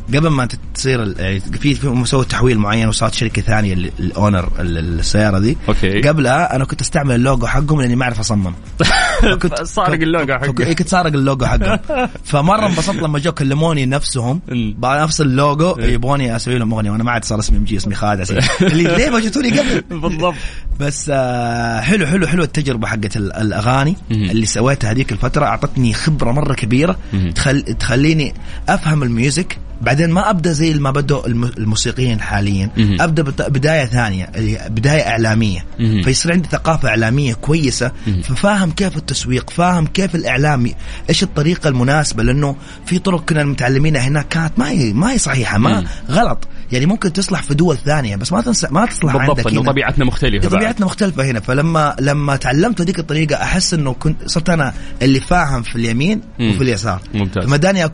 قبل ما تصير يعني في في مسوي تحويل معين وصارت شركة ثانية ال- ال owner ال- السيارة دي. okay. قبلها أنا كنت أستعمل اللوجو حقهم لأني ما أعرف أصمم. كنت سارق اللوجو حقه. كنت- كنت سارق اللوجو حقهم. فمرة انبسطت لما جو كلموني نفسهم. نفس اللوجو يبغوني أسوي لهم أغنية وأنا ما عاد صار اسمي MG اسمي خالد اللي ليه ما جيتوني قبل. بالضبط. بس آه حلو حلو حلو التجربة حقت ال- الأغاني. اللي سويتها هذيك الفترة أعطتني خبرة مرة كبيرة. تخل... تخليني أفهم الميوزك بعدين ما أبدأ زي ما بدوا الم- الموسيقيين حاليا. أبدأ بداية ثانية بداية إعلامية. فيصير عندي ثقافة إعلامية كويسة ففاهم كيف التسويق فاهم كيف الإعلام إيش الطريقة المناسبة لأنه في طرق كنا متعلمينها هناك كانت ما هي ما هي صحيحة ما مم. غلط يعني ممكن تصلح في دول ثانية بس ما تنسى ما تصلح بالضبط عندك إنه هنا. طبيعتنا مختلفة. طبيعتنا مختلفة هنا فلما لما تعلمت هذيك الطريقة أحس إنه كنت صرت أنا اللي فاهم في اليمين مم. وفي اليسار ممتاز. فما داني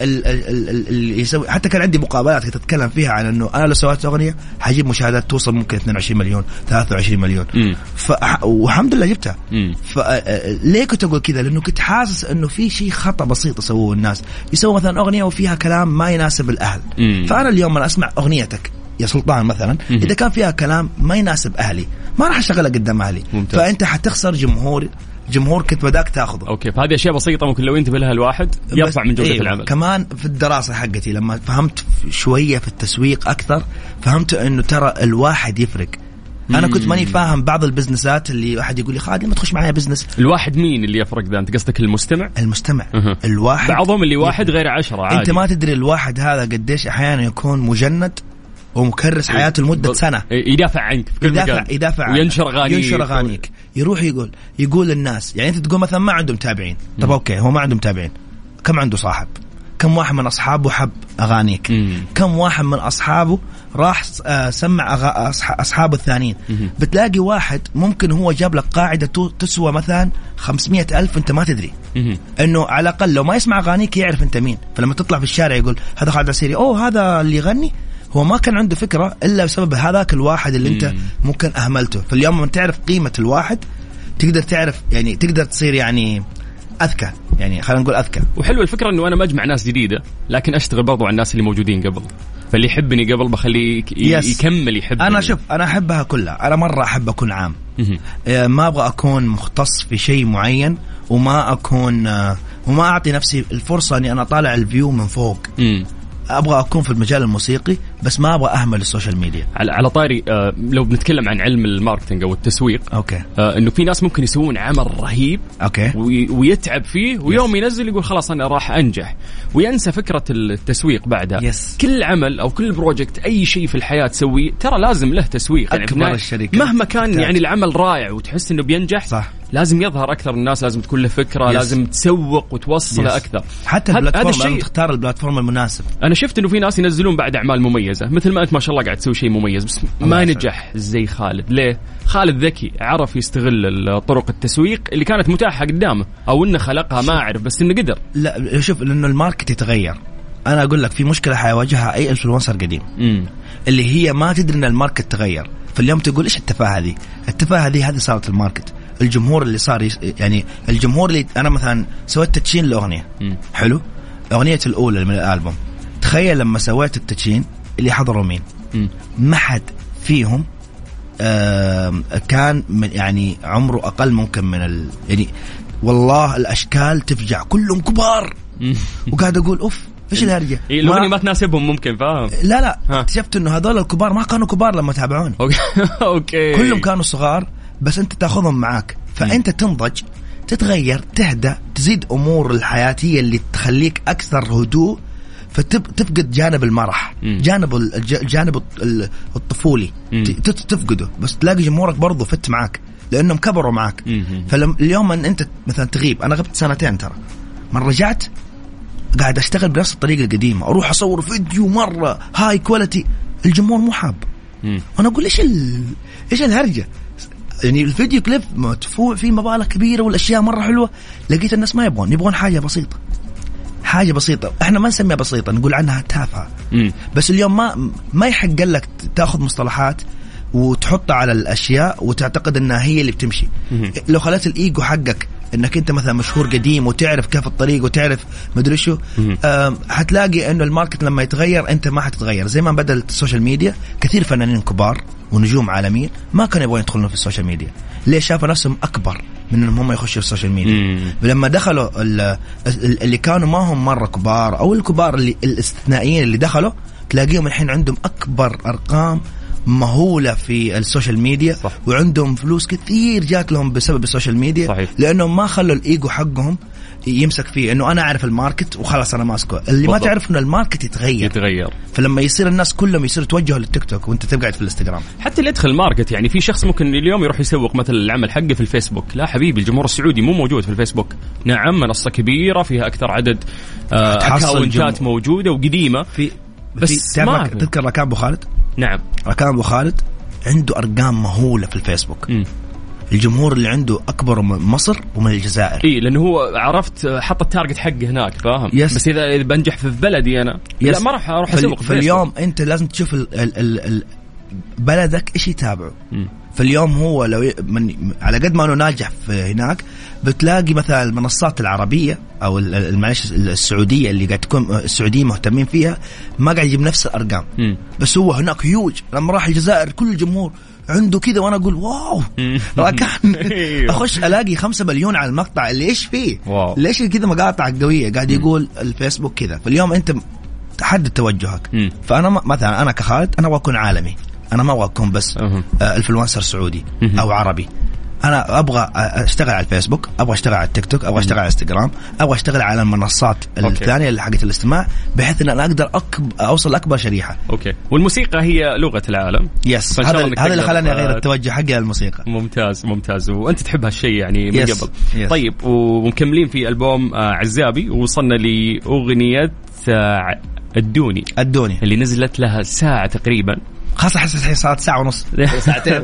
اللي يسوي حتى كان عندي مقابلات كنت أتكلم فيها عن إنه أنا لو سويت أغنية حجيب مشاهدات توصل ممكن 22 مليون 23 مليون. ف... والحمد لله جبتها. فليه كنت أقول كذا؟ لأنه كنت حاسس إنه في شيء خطأ بسيط يسووه الناس، يسووا مثلا أغنية وفيها كلام ما يناسب الأهل. مم. فأنا اليوم أنا أسمع أغنيتك يا سلطان مثلا مم. إذا كان فيها كلام ما يناسب أهلي، ما راح أشغلها قدام أهلي، ممتاز. فأنت حتخسر جمهور جمهور كنت بداك تاخذه. okay فهذه أشياء بسيطة ممكن لو ينتبه لها الواحد يرفع من جودة أيوة. العمل. كمان في الدراسة حقتي لما فهمت شوية في التسويق أكثر فهمت إنه ترى الواحد يفرق. أنا كنت ماني فاهم بعض ال business ات اللي واحد يقول لي خالد ما تخش معايا business الواحد مين اللي يفرق ذا أنت قصدك المستمع؟ المستمع. الواحد بعضهم اللي واحد غير عشرة عادي. انت ما تدري الواحد هذا قديش أحيانا يكون مجند ومكرس حياته لمدة بل- سنة. يدافع عنك في كل يدافع مكان. يدافع عنك. وينشر اغانيك ينشر أغانيك. يروح يقول يقول للناس يعني أنت تقول مثلا ما عنده متابعين طب أوكي هو ما عنده متابعين كم عنده صاحب؟ كم واحد من أصحابه حب أغانيك؟ مم. كم واحد من أصحابه راح آه، سمع أصح- أصحابه الثانيين؟ بتلاقي واحد ممكن هو جاب لك قاعدة تسوى مثلا 500 ألف أنت ما تدري. مهم. إنه على الأقل لو ما يسمع أغانيك يعرف أنت مين. فلما تطلع في الشارع يقول هذا خالد عسيري أوه هذا اللي يغني؟ هو ما كان عنده فكرة إلا بسبب هذاك الواحد اللي أنت مم. ممكن أهملته فاليوم لما تعرف قيمة الواحد تقدر تعرف يعني تقدر تصير يعني أذكى يعني خلينا نقول أذكى وحلو الفكرة إنه أنا مجمع ناس جديدة لكن أشتغل برضو على الناس اللي موجودين قبل فاللي يحبني قبل بخليه يك- ي- Yes. يكمل يحبني أنا شوف أنا أحبها كلها أنا مرة أحب أكون عام. آه، ما أبغى أكون مختص في شيء معين وما أكون آه، وما أعطي نفسي الفرصة إني أنا أطالع الفيو من فوق. أبغى أكون في المجال الموسيقي بس ما أبغى أهمل ال social media. على على طاري آه، لو بنتكلم عن علم ال marketing أو التسويق okay. آه، إنه في ناس ممكن يسوون عمل رهيب okay. وي- ويتعب فيه ويوم ينزل يقول خلاص أنا راح أنجح. وينسى فكرة التسويق بعدها. Yes. كل عمل أو كل project أي شيء في الحياة تسويه ترى لازم له تسويق. أكبر النهاية الشركات مهما كان تحتاج. يعني العمل رائع وتحس إنه بينجح صح. لازم يظهر أكثر الناس لازم تكون له فكرة Yes. لازم تسوق وتوصله. أكثر. حتى ال platform تختار ال platform المناسب. أنا شفت إنه في ناس ينزلون بعد أعمال مميزة. مثل ما أنت ما شاء الله قاعد تسوي شيء مميز. بس ما. نجح زي خالد. ليه؟ خالد ذكي عرف يستغل طرق التسويق اللي كانت متاحة قدامه أو إنه خلقها ما أعرف بس إنه قدر. لا شوف لأنه ال market يتغير. أنا أقول لك في مشكلة حيواجهها أي influencer قديم. امم اللي هي ما تدري إن ال market تغير. فاليوم تقول إيش التفاهة دي التفاهة دي هذه صارت ال market. الجمهور اللي صار. يعني الجمهور اللي أنا مثلا سويت تدشين لأغنية. حلو؟ اغنيتي الأولى من الألبوم. تخيل لما سويت التدشين اللي حضروا مين. ما حد فيهم كان من يعني عمره أقل ممكن من ال يعني والله الأشكال تفجع. كلهم كبار. وقاعد أقول أوف إيش الهرجة؟ الاغنيه ما تناسبهم ممكن فاهم؟ لا لا. اكتشفت إنه هذول الكبار ما كانوا كبار لما تابعوني. أوكي أوكي. كلهم كانوا صغار بس أنت تأخذهم معاك. فأنت تنضج تتغير تهدى تزيد أمور الحياتية اللي تخليك أكثر هدوء فتفقد جانب المرح. مم. جانب ال- الج- الجانب الط- ال- الطفولي. تفقده. بس تلاقي جمهورك برضه فت معاك. لأنهم كبروا معاك. فاليوم إن أنت مثلا تغيب. أنا غبت سنتين ترى. من رجعت قاعد أشتغل بنفس الطريقة القديمة. أروح أصور فيديو مرة هاي quality الجمهور مو حاب. مم. أنا أقول إيش ال... إيش الهرجة؟ يعني ال video clip مدفوع فيه مبالغ كبيرة والأشياء مرة حلوة. لقيت الناس ما يبغون. يبغون حاجة بسيطة. حاجة بسيطة. إحنا ما نسميها بسيطة نقول عنها تافهة. بس اليوم ما ما يحق لك تاخذ مصطلحات وتحطها على الأشياء وتعتقد إنها هي اللي بتمشي. لو خليت الإيجو حقك إنك أنت مثلا مشهور قديم وتعرف كيف الطريق وتعرف مدري شو حتلاقي إنه ال market لما يتغير أنت ما حتتغير. زي ما بدا ال social media كثير فنانين كبار ونجوم عالميين ما كانوا يبغون يدخلون في ال social media ليه شافوا نفسهم أكبر من انهم هم يخشوا في ال social media مم. لما دخلوا ال- ال- اللي كانوا ما هم مرة كبار أو الكبار اللي الاستثنائيين اللي دخلوا تلاقيهم الحين عندهم أكبر أرقام مهولة في ال social media صح. وعندهم فلوس كثير جات لهم بسبب ال social media صحيح. لأنهم ما خلوا الإيجو حقهم يمسك فيه إنه أنا أعرف ال market وخلاص أنا ماسكه اللي ما بالضبط. تعرف إنه ال market يتغير يتغير فلما يصير الناس كلهم يصيروا يتوجهوا للتيك توك وأنت تقعد في الإنستغرام حتى اللي يدخل market يعني في شخص ممكن اليوم يروح يسوق مثلا العمل حقه في الفيسبوك لا حبيبي الجمهور السعودي مو موجود في الفيسبوك نعم منصة كبيرة فيها أكثر عدد آه تحصل accountات جمهور. موجودة وقديمة في بس في ما. تذكر ركان أبو خالد؟ نعم ركان أبو خالد عنده أرقام مهولة في الفيسبوك مم. الجمهور اللي عنده أكبر من مصر ومن الجزائر. إي لأنه هو عرفت حط ال target حقه هناك فاهم؟ yes. بس إذا بنجح في بلدي أنا لا ما راح أروح أسوق في فاليوم أنت لازم تشوف ال ال ال ال بلدك إيش يتابعه. فاليوم هو لو من على قد ما إنه ناجح في هناك بتلاقي مثلا المنصات العربية أو معلش السعودية اللي قاعد تكون السعوديين مهتمين فيها ما قاعد يجيب نفس الأرقام. مم. بس هو هناك هيوج لما راح الجزائر كل الجمهور عنده كذا وأنا أقول واو مم. ركان أيوه. أخش ألاقي خمسة مليون على المقطع اللي إيش فيه واو. ليش كذا مقاطع قوية قاعد يقول الفيسبوك كذا فاليوم أنت تحدد توجهك. فأنا مثلا أنا كخالد أنا أبغى أكون عالمي أنا ما أبغى أكون بس. آه، influencer سعودي. أو عربي أنا أبغى أشتغل على الفيسبوك أبغى أشتغل على التيك توك أبغى أشتغل على انستغرام أبغى أشتغل على المنصات. الثانية اللي حقت الاستماع بحيث إن أنا أقدر أكب أوصل لاكبر شريحة. أوكي. والموسيقى هي لغة العالم. yes هذا هذا اللي خلاني أغير التوجه حقي للموسيقى. ممتاز ممتاز. وأنت تحب هالشيء يعني من Yes. قبل. Yes. طيب ومكملين في ألبوم آه، عزابي ووصلنا لأغنية آه، أدوني. أدوني اللي نزلت لها ساعة تقريبا. خاصه احس الحين صارت ساعة ونص. ساعتين.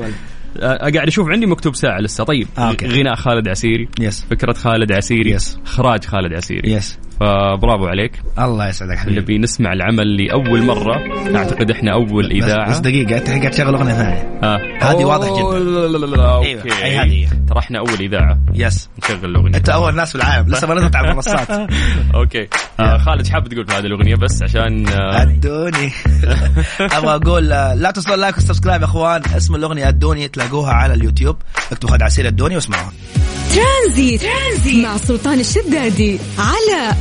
قاعد أشوف عندي مكتوب ساعة لسه طيب آه، أوكي. غناء خالد عسيري yes فكرة خالد عسيري Yes. إخراج خالد عسيري yes فبرافو عليك. الله يسعدك حبيبي. نبي نسمع العمل لأول مرة. أعتقد إحنا أول بس, إذاعة. بس دقيقة أنت قاعد تشغل أغنية ثانية. آه. هذه واضح جداً. لا لا لا لا أوكي أيوة، أي هذه. ترى إحنا أول إذاعة. yes نشغل الأغنية. أنت أول ناس في العالم. لسه ما نزلت على المنصات. أوكي. آه خالد حاب تقول في هذه الأغنية بس عشان آه أدوني. أبغى أقول آه، لا تنسوا ال like وال subscribe يا أخوان. اسم الأغنية أدوني تلاقوها على اليوتيوب. اكتبوا خالد عسيري أدوني واسمعوها. ترانزيت. ترانزيت. مع سلطان الشدادي على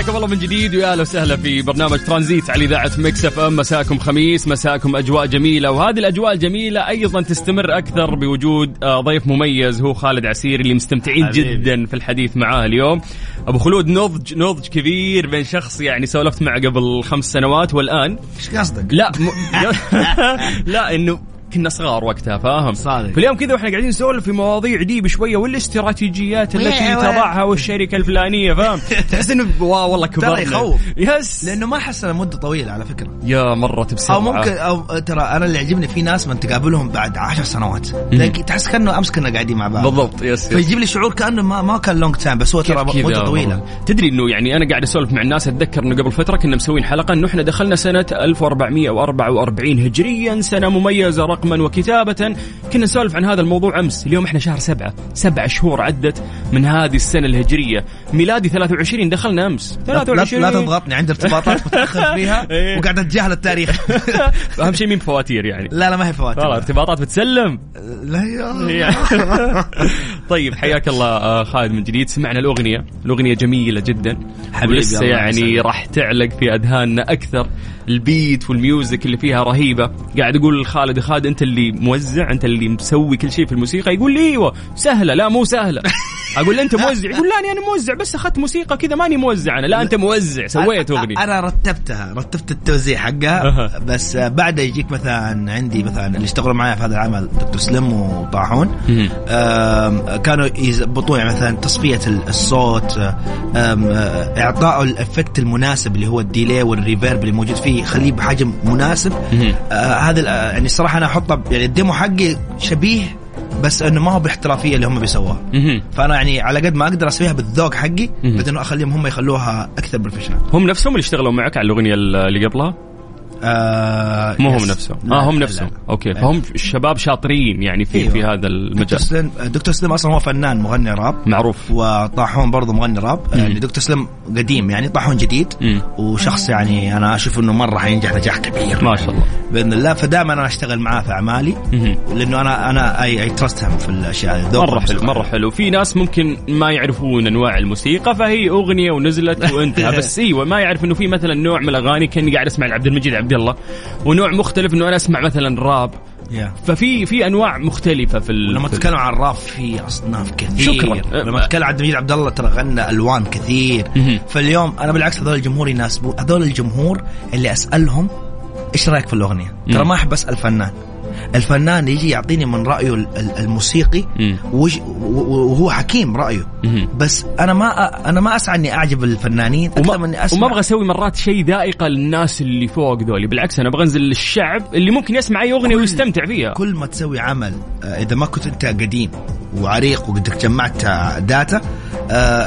حياكم الله من جديد ويا أهلا وسهلا في برنامج ترانزيت على إذاعة مكس إف إم مساكم خميس مساكم أجواء جميلة وهذه الأجواء الجميلة أيضا تستمر أكثر بوجود آه، ضيف مميز هو خالد عسيري اللي مستمتعين حبيبي. جدا في الحديث معاه اليوم أبو خلود نضج نضج كبير بين شخص يعني سولفت معه قبل خمس سنوات والآن إيش قصدك؟ لا م... لا إنه كنا صغار وقتها فاهم؟ صادق. فاليوم كذا وإحنا قاعدين نسولف في مواضيع دي بشويه والاستراتيجيات التي. تضعها والشركة الفلانية فاهم؟ تحس إنه wow والله كبرنا. ترى يخوف. yes. لأنه ما أحس انها مدة طويلة على فكرة. يا مرت بسرعة أو ممكن أو ترى أنا اللي يعجبني في ناس من تقابلهم بعد عشر سنوات. تلاقي تحس كأنه أمس كنا قاعدين مع بعض. بالضبط. yes, yes. فيجيب لي شعور كأنه ما, ما كان long time بس هو ترى مدة طويلة. تدري إنه يعني أنا قاعد أسولف مع الناس أتذكر إنه قبل فترة كنا مسوين حلقة إنه إحنا دخلنا سنة 1444 هجريا سنة مميزة رقما وكتابة. كنا نسولف عن هذا الموضوع أمس. اليوم إحنا شهر سبعة. سبع شهور عدت من هذه السنة الهجرية. ميلادي 23 دخلنا أمس. لا, لا, 23 لا تضغطني. عندي ارتباطات متأخر فيها. إيه. وقاعد أتجاهل التاريخ. أهم شيء مين فواتير يعني. لا لا ما هي فواتير. والله ارتباطات بتسلم. لا يا طيب حياك الله آه، خالد من جديد. سمعنا الأغنية. الأغنية جميلة جدا. حبيبي، ولسه يعني. راح تعلق في أذهاننا أكثر. ال beat وال music اللي فيها رهيبة. قاعد أقول لخالد خالد أنت اللي موزع أنت اللي مسوي كل شيء في الموسيقى؟ يقول لي أيوة. سهلة. لا مو سهلة. أقول له أنت موزع. يقول لا أنا موزع بس أخذت موسيقى كذا ماني موزع أنا. لا أنت موزع. سويت أغنية. أنا رتبتها. رتبت التوزيع حقها. بس بعد يجيك مثلا عندي مثلا اللي اشتغلوا معي في هذا العمل دكتور سلم وطاحون. كانوا يضبطون يعني مثلا تصفية ال- الصوت اعطائه ال effect المناسب اللي هو ال delay وال reverb اللي موجود فيه. يخليه بحجم مناسب. آه، هذا آه، يعني الصراحة أنا أحطه يعني ال demo حقي شبيه بس إنه ما هو باحترافية اللي هم بيسووها. فأنا يعني على قد ما أقدر أسويها بالذوق حقي مهم. بدون أخليهم هم يخلوها أكثر professional هم نفسهم اللي اشتغلوا معك على الأغنية اللي قبلها آه مو هم. نفسهم لا، آه هم لا، نفسهم لا. أوكي لا. فهم شباب شاطرين يعني في أيوة. في هذا دكتور المجال سلم دكتور سلم أصلا هو فنان مغني راب معروف وطاحون برضه مغني راب يعني دكتور سلم قديم يعني طاحون جديد مم. وشخص يعني أنا أشوف إنه مرة حينجح نجاح كبير ما شاء الله بإذن الله فدائما أنا أشتغل معاه في أعمالي. لأنه أنا أنا اي I trust في الأشياء هذه مرة حلو. مرة حلو في ناس ممكن ما يعرفون أنواع الموسيقى فهي أغنية ونزلت وأنتهى بس أيوه ما يعرف إنه في مثلا نوع من الأغاني كأني قاعد أسمع لعبد المجيد عبد الله ونوع مختلف إنه أنا أسمع مثلا راب يا. ففي في أنواع مختلفة في ال... لما تتكلم عن الراب في أصناف كثير شكراً. لما تتكلم عن عبد المجيد عبد الله ترى غنى ألوان كثير. فاليوم أنا بالعكس هذول الجمهور يناسبون هذول الجمهور اللي أسألهم إيش رأيك في الأغنية؟ ترى. ما أحب أسأل فنان الفنان يجي يعطيني من رأيه ال- ال- الموسيقي وهو حكيم رأيه. بس أنا ما أنا ما أسعى إني أعجب الفنانين أكثر من إني أسمع وما أبغى أسوي مرات شيء ذائقة للناس اللي فوق ذولي بالعكس أنا أبغى أنزل للشعب اللي ممكن يسمع أي أغنية ويستمتع فيها كل ما تسوي عمل آه، إذا ما كنت أنت قديم وعريق وقدك جمعت data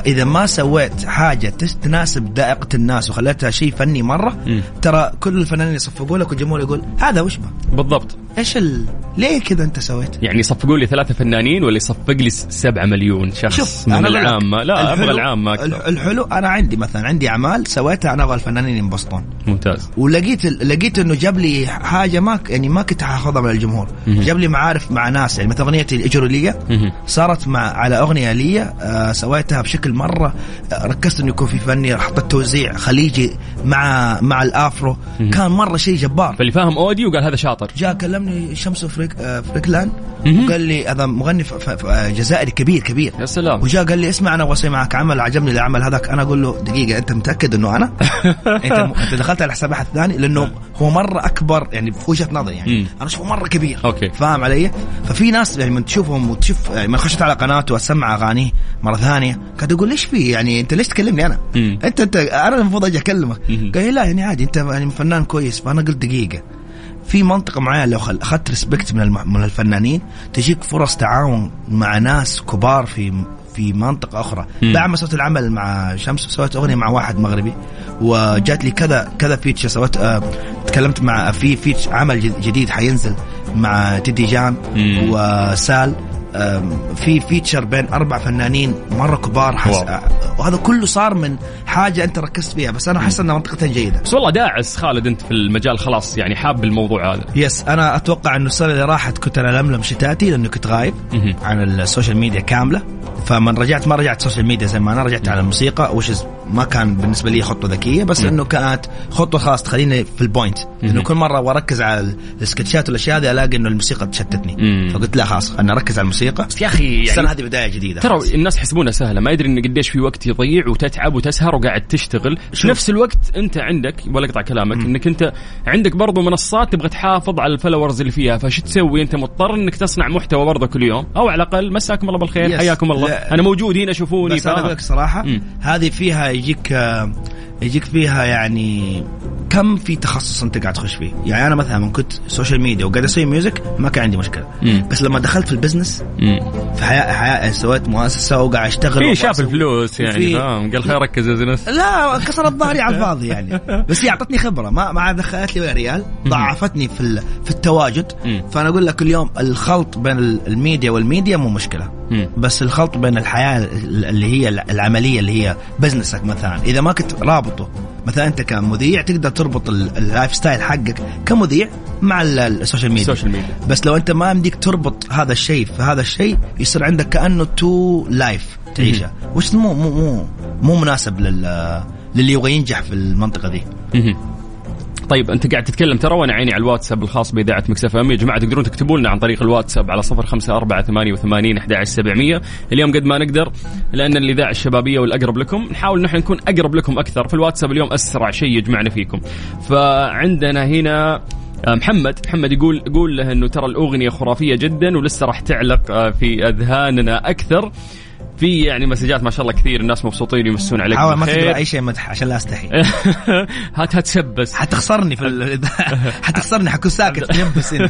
إذا ما سويت حاجة تناسب ذائقه الناس وخليتها شيء فني مرة مم. ترى كل الفنانين يصفقوا لك والجمهور يقول هذا وش به؟ بالضبط إيش ال... ليه كذا أنت سويت؟ يعني يصفقوا لي ثلاثة فنانين ولا يصفق لي س- سبعة مليون شخص من أنا أقول لك، العامة لا أبغى الح- أكثر الحلو أنا عندي مثلا عندي أعمال سويتها أنا أبغى الفنانين ينبسطون ممتاز ولقيت لقيت إنه جاب لي حاجة ما يعني ما كنت حاخذها من الجمهور مهم. جاب لي معارف مع ناس يعني مثل أغنيتي الاجروا لي مهم. صارت مع على أغنية لي آه سويتها بشكل مرة آه ركزت إنه يكون في فني حطيت توزيع خليجي مع مع ال Afro مهم. كان مرة شيء جبار فاللي فاهم audio قال هذا شاطر جاء كلمني شمس فريك آه فريكلان. وقال لي هذا مغني آه، جزائري كبير كبير يا سلام وجاء قال لي اسمع أنا أبغى أسوي معك عمل عجبني العمل هذاك أنا أقول له دقيقة أنت متأكد إنه أنا؟ أنت. أنت دخلت على حساب احد ثاني لأنه هو مرة أكبر يعني في وجهه نظري يعني مم. أنا أشوفه مرة كبير أوكي. فاهم علي؟ ففي ناس يعني من تشوفهم وتشوف يعني من خشيت على قناته واسمع أغانيه مرة ثانية قاعد أقول ليش في يعني انت ليش تكلمني أنا؟ مم. انت انت أنا المفروض أجي اكلمك. قال لا يعني عادي انت يعني فنان كويس فانا قلت دقيقة في منطقة معينة لو أخذت respect من الم- من الفنانين تجيك فرص تعاون مع ناس كبار في في منطقة أخرى مم. بعد ما سويت العمل مع شمس سويت أغنية مع واحد مغربي وجات لي كذا كذا feature سويت آه تكلمت مع في feature عمل جد- جديد حينزل مع تيدي جان مم. وسال في feature بين أربع فنانين مرة كبار حس... وهذا كله صار من حاجة أنت ركزت فيها بس أنا أحس إنها منطقه جيدة. بس والله داعس خالد أنت في المجال خلاص يعني حاب الموضوع هذا. yes أنا أتوقع إنه السنة اللي راحت كنت أنا لملم شتاتي لأنه كنت غايب. عن ال social media كاملة. فمن رجعت ما رجعت social media زي ما أنا رجعت على الموسيقى وش ما كان بالنسبة لي خطوة ذكية بس إنه كانت خطوة خلاص تخليني في ال point لأنه كل مرة وأركز على السكتشات والأشياء هذه ألاقي إنه الموسيقى تشتتني. فقلت لا خلاص أنا أركز على الموسيقى. بس يا أخي السنة يعني هذه بداية جديدة ترى الناس يحسبونها سهلة ما يدري إن قديش في وقت يضيع وتتعب وتسهر وقاعد تشتغل في. نفس الوقت أنت عندك ولا أقطع كلامك إنك أنت عندك برضو منصات تبغى تحافظ على ال followers اللي فيها فش تسوي أنت مضطر إنك تصنع محتوى برضه كل يوم أو على الأقل مساكم الله بالخير yes. حياكم الله لا. أنا موجود هنا شوفوني بس أنا أقول لك صراحة. هذه فيها يجيك يجيك فيها يعني كم في تخصص أنت قاعد تخش فيه يعني أنا مثلا من كنت social media وقاعد أسوي music ما كان عندي مشكلة مم. بس لما دخلت في ال business مم. في حياة, حياة سويت مؤسسة وقاعد أشتغل في شاف وأسوي- الفلوس يعني فاهم؟ قال خير ركز يا business لا كسرت ظهري على الفاضي يعني. بس هي أعطتني خبرة. ما ما دخلت لي ولا ريال. ضاعفتني في ال- في التواجد. مم. فأنا أقول لك اليوم الخلط بين ال- ال media وال media مو مشكلة. مم. بس الخلط بين الحياة ال- اللي هي العملية اللي هي business ك مثلا. إذا ما كنت رابطه مثلا انت كمذيع تقدر تربط ال- ال lifestyle حقك كمذيع مع ال- ال social media ال social media. بس لو انت ما يمديك تربط هذا الشيء في هذا الشيء يصير عندك كأنه two life تعيشه وش مو مو مو مو مناسب لل للي يبغى ينجح في المنطقة دي. طيب أنت قاعد تتكلم ترى وأنا عيني على الواتساب الخاص بإذاعة Mix FM. يا جماعة تقدرون تكتبوا لنا عن طريق الواتساب على 054 88 11700 اليوم قد ما نقدر لأن الإذاعة الشبابية والأقرب لكم. نحاول نحن نكون أقرب لكم أكثر. في الواتساب اليوم أسرع شيء يجمعنا فيكم. فعندنا هنا آه، محمد. محمد يقول يقول له إنه ترى الأغنية خرافية جدا ولسه راح تعلق آه، في أذهاننا أكثر. في يعني مسجات ما شاء الله كثير الناس مبسوطين يمسون عليك حاول ما تقرا أي شيء مدح عشان لا أستحي. هات هتسبس حتخسرني في ال... حتخسرني حكون ساكت هنا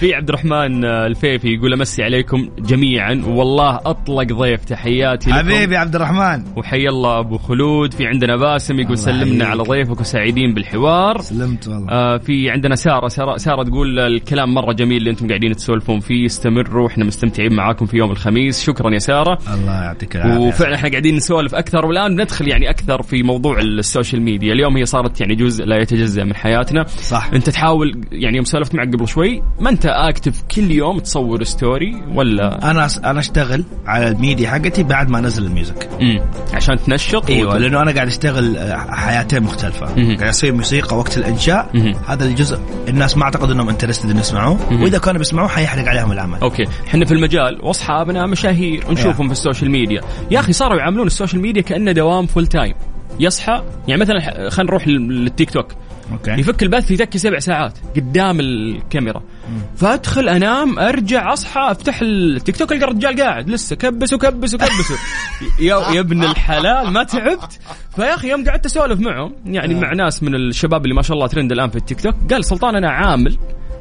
في عبد الرحمن الفيفي يقول أمسي عليكم جميعا والله أطلق ضيف تحياتي لكم. حبيبي عبد الرحمن. وحي الله أبو خلود في عندنا باسم يقول سلمنا. على ضيفك وسعيدين بالحوار. سلمت والله. آه في عندنا سارة ساره, سارة تقول الكلام مرة جميل اللي أنتم قاعدين تسولفون فيه استمروا إحنا مستمتعين معاكم في يوم الخميس. شكرا يا سارة. الله يعطيك العافية. وفعلا إحنا قاعدين نسولف أكثر والآن ندخل يعني أكثر في موضوع ال social media. اليوم هي صارت يعني جزء لا يتجزأ من حياتنا. صح. أنت تحاول يعني يوم سولفت معك قبل شوي ما أنت active كل يوم تصور story ولا؟ أنا أنا أشتغل على الميديا حقتي بعد ما انزل ال music. مم. عشان تنشط؟ إيوه وت- لأنه أنا قاعد أشتغل آه، حياتين مختلفة. قاعد أسوي موسيقى وقت الإنشاء. مهم. هذا الجزء الناس ما أعتقد إنهم interested إنه يسمعوه. وإذا كانوا بيسمعوه حيحرق عليهم العمل. أوكي. إحنا في المجال وأصحابنا مشاهير ونشوفهم في ال social media. يا أخي صاروا يعاملون ال social media كأنه دوام full time يصحى يعني مثلا خلينا نروح لل- للتيك توك. أوكي. يفك البث يتكي سبع ساعات قدام الكاميرا. فأدخل أنام أرجع أصحى أفتح التيك توك ألقى الرجال قاعد. لسه كبس وكبس وكبس يا يا ابن الحلال ما تعبت. فيا أخي يوم قعدت أسولف معهم يعني مع ناس من الشباب اللي ما شاء الله ترند الآن في التيك توك قال سلطان أنا عامل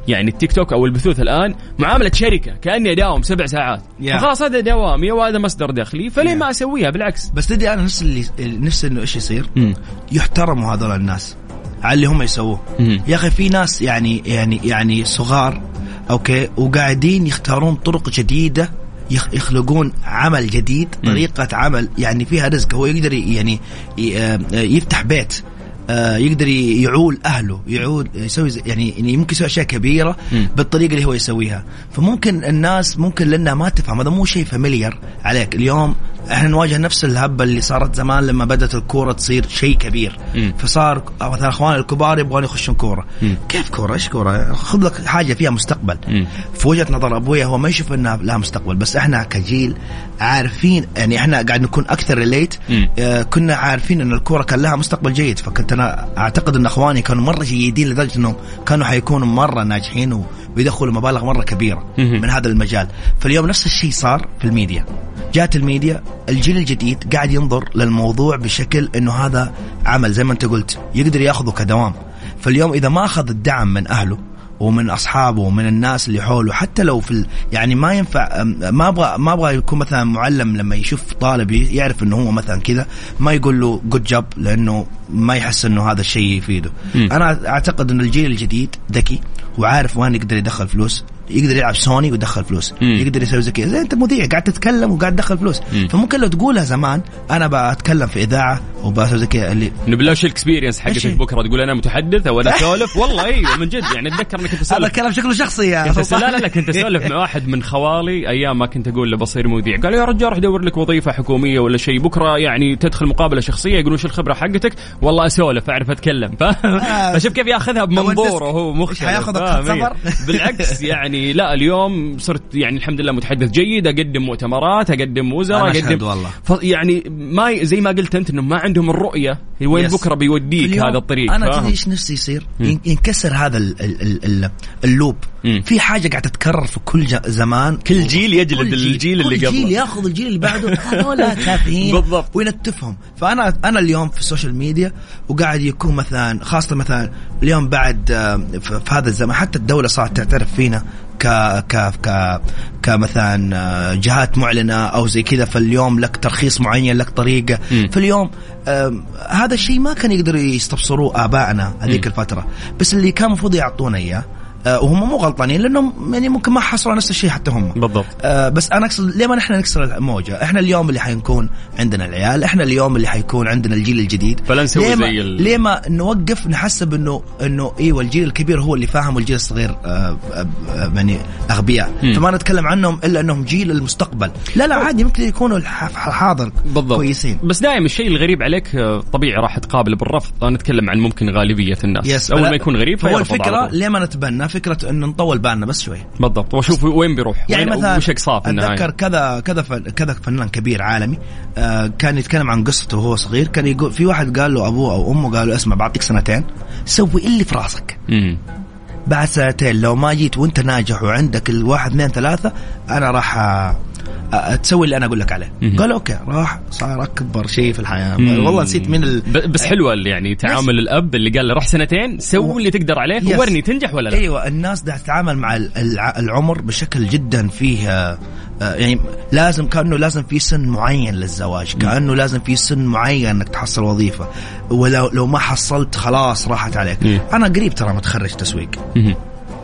يعني التيك توك أو البثوث الآن معاملة شركة كأني أداوم سبع ساعات Yeah. فخلاص هذا دوامي وهذا مصدر دخلي فليه ما أسويها بالعكس بس تدري أنا نفس اللي نفسي إنه إيش يصير مم. يحترموا هذول الناس على اللي هم يسووه مم. يا أخي في ناس يعني يعني يعني صغار أوكي وقاعدين يختارون طرق جديدة يخ- يخلقون عمل جديد. طريقة عمل يعني فيها رزق هو يقدر يعني ي- آه، يفتح بيت آه، يقدر ي- يعول أهله يعول يسوي يعني ممكن يسوي أشياء كبيرة. بالطريقة اللي هو يسويها فممكن الناس ممكن لأنها ما تفهم هذا مو شيء فاميليار عليك اليوم إحنا نواجه نفس الهبة اللي صارت زمان لما بدأت الكورة تصير شيء كبير مم. فصار مثلا اخواني الكبار يبغون يخشون كورة. كيف كورة إيش كورة خذ لك حاجة فيها مستقبل. في وجهة نظر ابويا هو ما يشوف إنها لها مستقبل بس إحنا كجيل عارفين يعني إحنا قاعد نكون أكثر relate. آه كنا عارفين إن الكورة كان لها مستقبل جيد فكنت أنا أعتقد إن أخواني كانوا مرة جيدين لدرجة إنهم كانوا حيكونوا مرة ناجحين و- ويدخلوا مبالغ مرة كبيرة. من هذا المجال فاليوم نفس الشيء صار في الميديا جات الميديا الجيل الجديد قاعد ينظر للموضوع بشكل إنه هذا عمل زي ما أنت قلت يقدر يأخذه كدوام. فاليوم إذا ما أخذ الدعم من أهله ومن أصحابه ومن الناس اللي حوله حتى لو في ال... يعني ما ينفع ما أبغى ما أبغى يكون مثلا معلم لما يشوف طالب يعرف إنه هو مثلا كذا ما يقول له جود جوب لأنه ما يحس إنه هذا الشيء يفيده. مم. أنا أعتقد إن الجيل الجديد ذكي وعارف وين يقدر يدخل فلوس. يقدر يلعب سوني ويدخل فلوس مم. يقدر يسوي زي كذا انت مذيع قاعد تتكلم وقاعد تدخل فلوس مم. فممكن لو تقولها زمان أنا بتكلم في إذاعة وبسوي زي كذا اللي وش ال experience حقتك؟ بكرة تقول أنا متحدث أو أنا أسولف والله أيوه من جد يعني أتذكر أنك كنت هذا تسولف الكلام شكله شخصي يا كنت. لا لا لا كنت أسولف مع واحد من خوالي أيام ما كنت أقول له بصير مذيع قال يا رجال روح دور لك وظيفة حكومية ولا شيء بكرة يعني تدخل مقابلة شخصية يقولون وش الخبرة حقتك والله أسولف أعرف أتكلم ف- فشوف كيف ياخذها بمنظوره هو مختلف فاهم؟ سفر؟ بالعكس يعني لا اليوم صرت يعني الحمد لله متحدث جيد أقدم مؤتمرات أقدم وزراء أقدم والله. ف يعني ما ي- زي ما قلت أنت إنه ما عندهم الرؤية وين yes. بكرة بيوديك هذا الطريق أنا؟ تدري إيش نفسي يصير؟ ينكسر هذا ال ال ال ال ال loop مم. في حاجة قاعدة تتكرر في كل زمان كل جيل يجلد كل جيل- الجيل اللي كل قبله. جيل ياخذ الجيل اللي بعده هذول تافهين بالضبط. وينتفهم فانا أنا اليوم في ال social media وقاعد يكون مثلا خاصة مثلا اليوم بعد آه، في في هذا الزمان حتى الدولة صارت تعترف فينا ك ك ك كمثلا آه، جهات معلنة أو زي كذا فاليوم لك ترخيص معين لك طريقة. فاليوم هذا الشيء ما كان يقدروا يستبصروه آبائنا هذيك الفترة. بس اللي كان المفروض يعطونا إياه وهم مو غلطانين لأنهم يعني ممكن ما حصلوا نفس الشيء حتى هم. بالضبط. آه بس أنا أقصد ليه ما نحن نكسر الموجة؟ إحنا اليوم اللي حنكون عندنا العيال، إحنا اليوم اللي حيكون عندنا الجيل الجديد. فلا نسوي ليه ما زي ال- ليه ما نوقف نحسب انه إنه إيوه الجيل الكبير هو اللي فاهم والجيل الصغير آه آه آه يعني أغبياء،. فما نتكلم عنهم إلا إنهم جيل المستقبل، لا لا عادي ممكن يكونوا الحاضر بالضبط. كويسين. بس دائما الشيء الغريب عليك آه، طبيعي راح تقابل بالرفض. أنا نتكلم عن ممكن غالبية الناس. يس أول ما يكون غريب على الفكرة. ليه ما نتبنى؟ فكرة انه نطول بالنا بس شوي. بالضبط. واشوف وين بيروح. يعني وين مثلا وش النهاية. أتذكر كذا كذا كذا فنان كبير عالمي آه كان يتكلم عن قصته وهو صغير. كان يقول في واحد قال له أبوه أو أمه قال له اسمع بعطيك سنتين سوي اللي في راسك. مم. بعد سنتين لو ما جيت وانت ناجح وعندك الواحد اثنين ثلاثة أنا راح تسوي اللي أنا أقول لك عليه. قال أوكي راح صار أكبر شيء في الحياة. والله نسيت من ال... بس حلوة اللي يعني تعامل الأب اللي قال له روح سنتين سوي اللي تقدر عليه. ورني تنجح ولا لا أيوه الناس ده تتعامل مع ال- الع- العمر بشكل جدا فيه آه، يعني لازم كأنه لازم في سن معين للزواج كأنه لازم في سن معين إنك تحصل وظيفة ولو لو ما حصلت خلاص راحت عليك. أنا قريب ترى متخرج تسويق.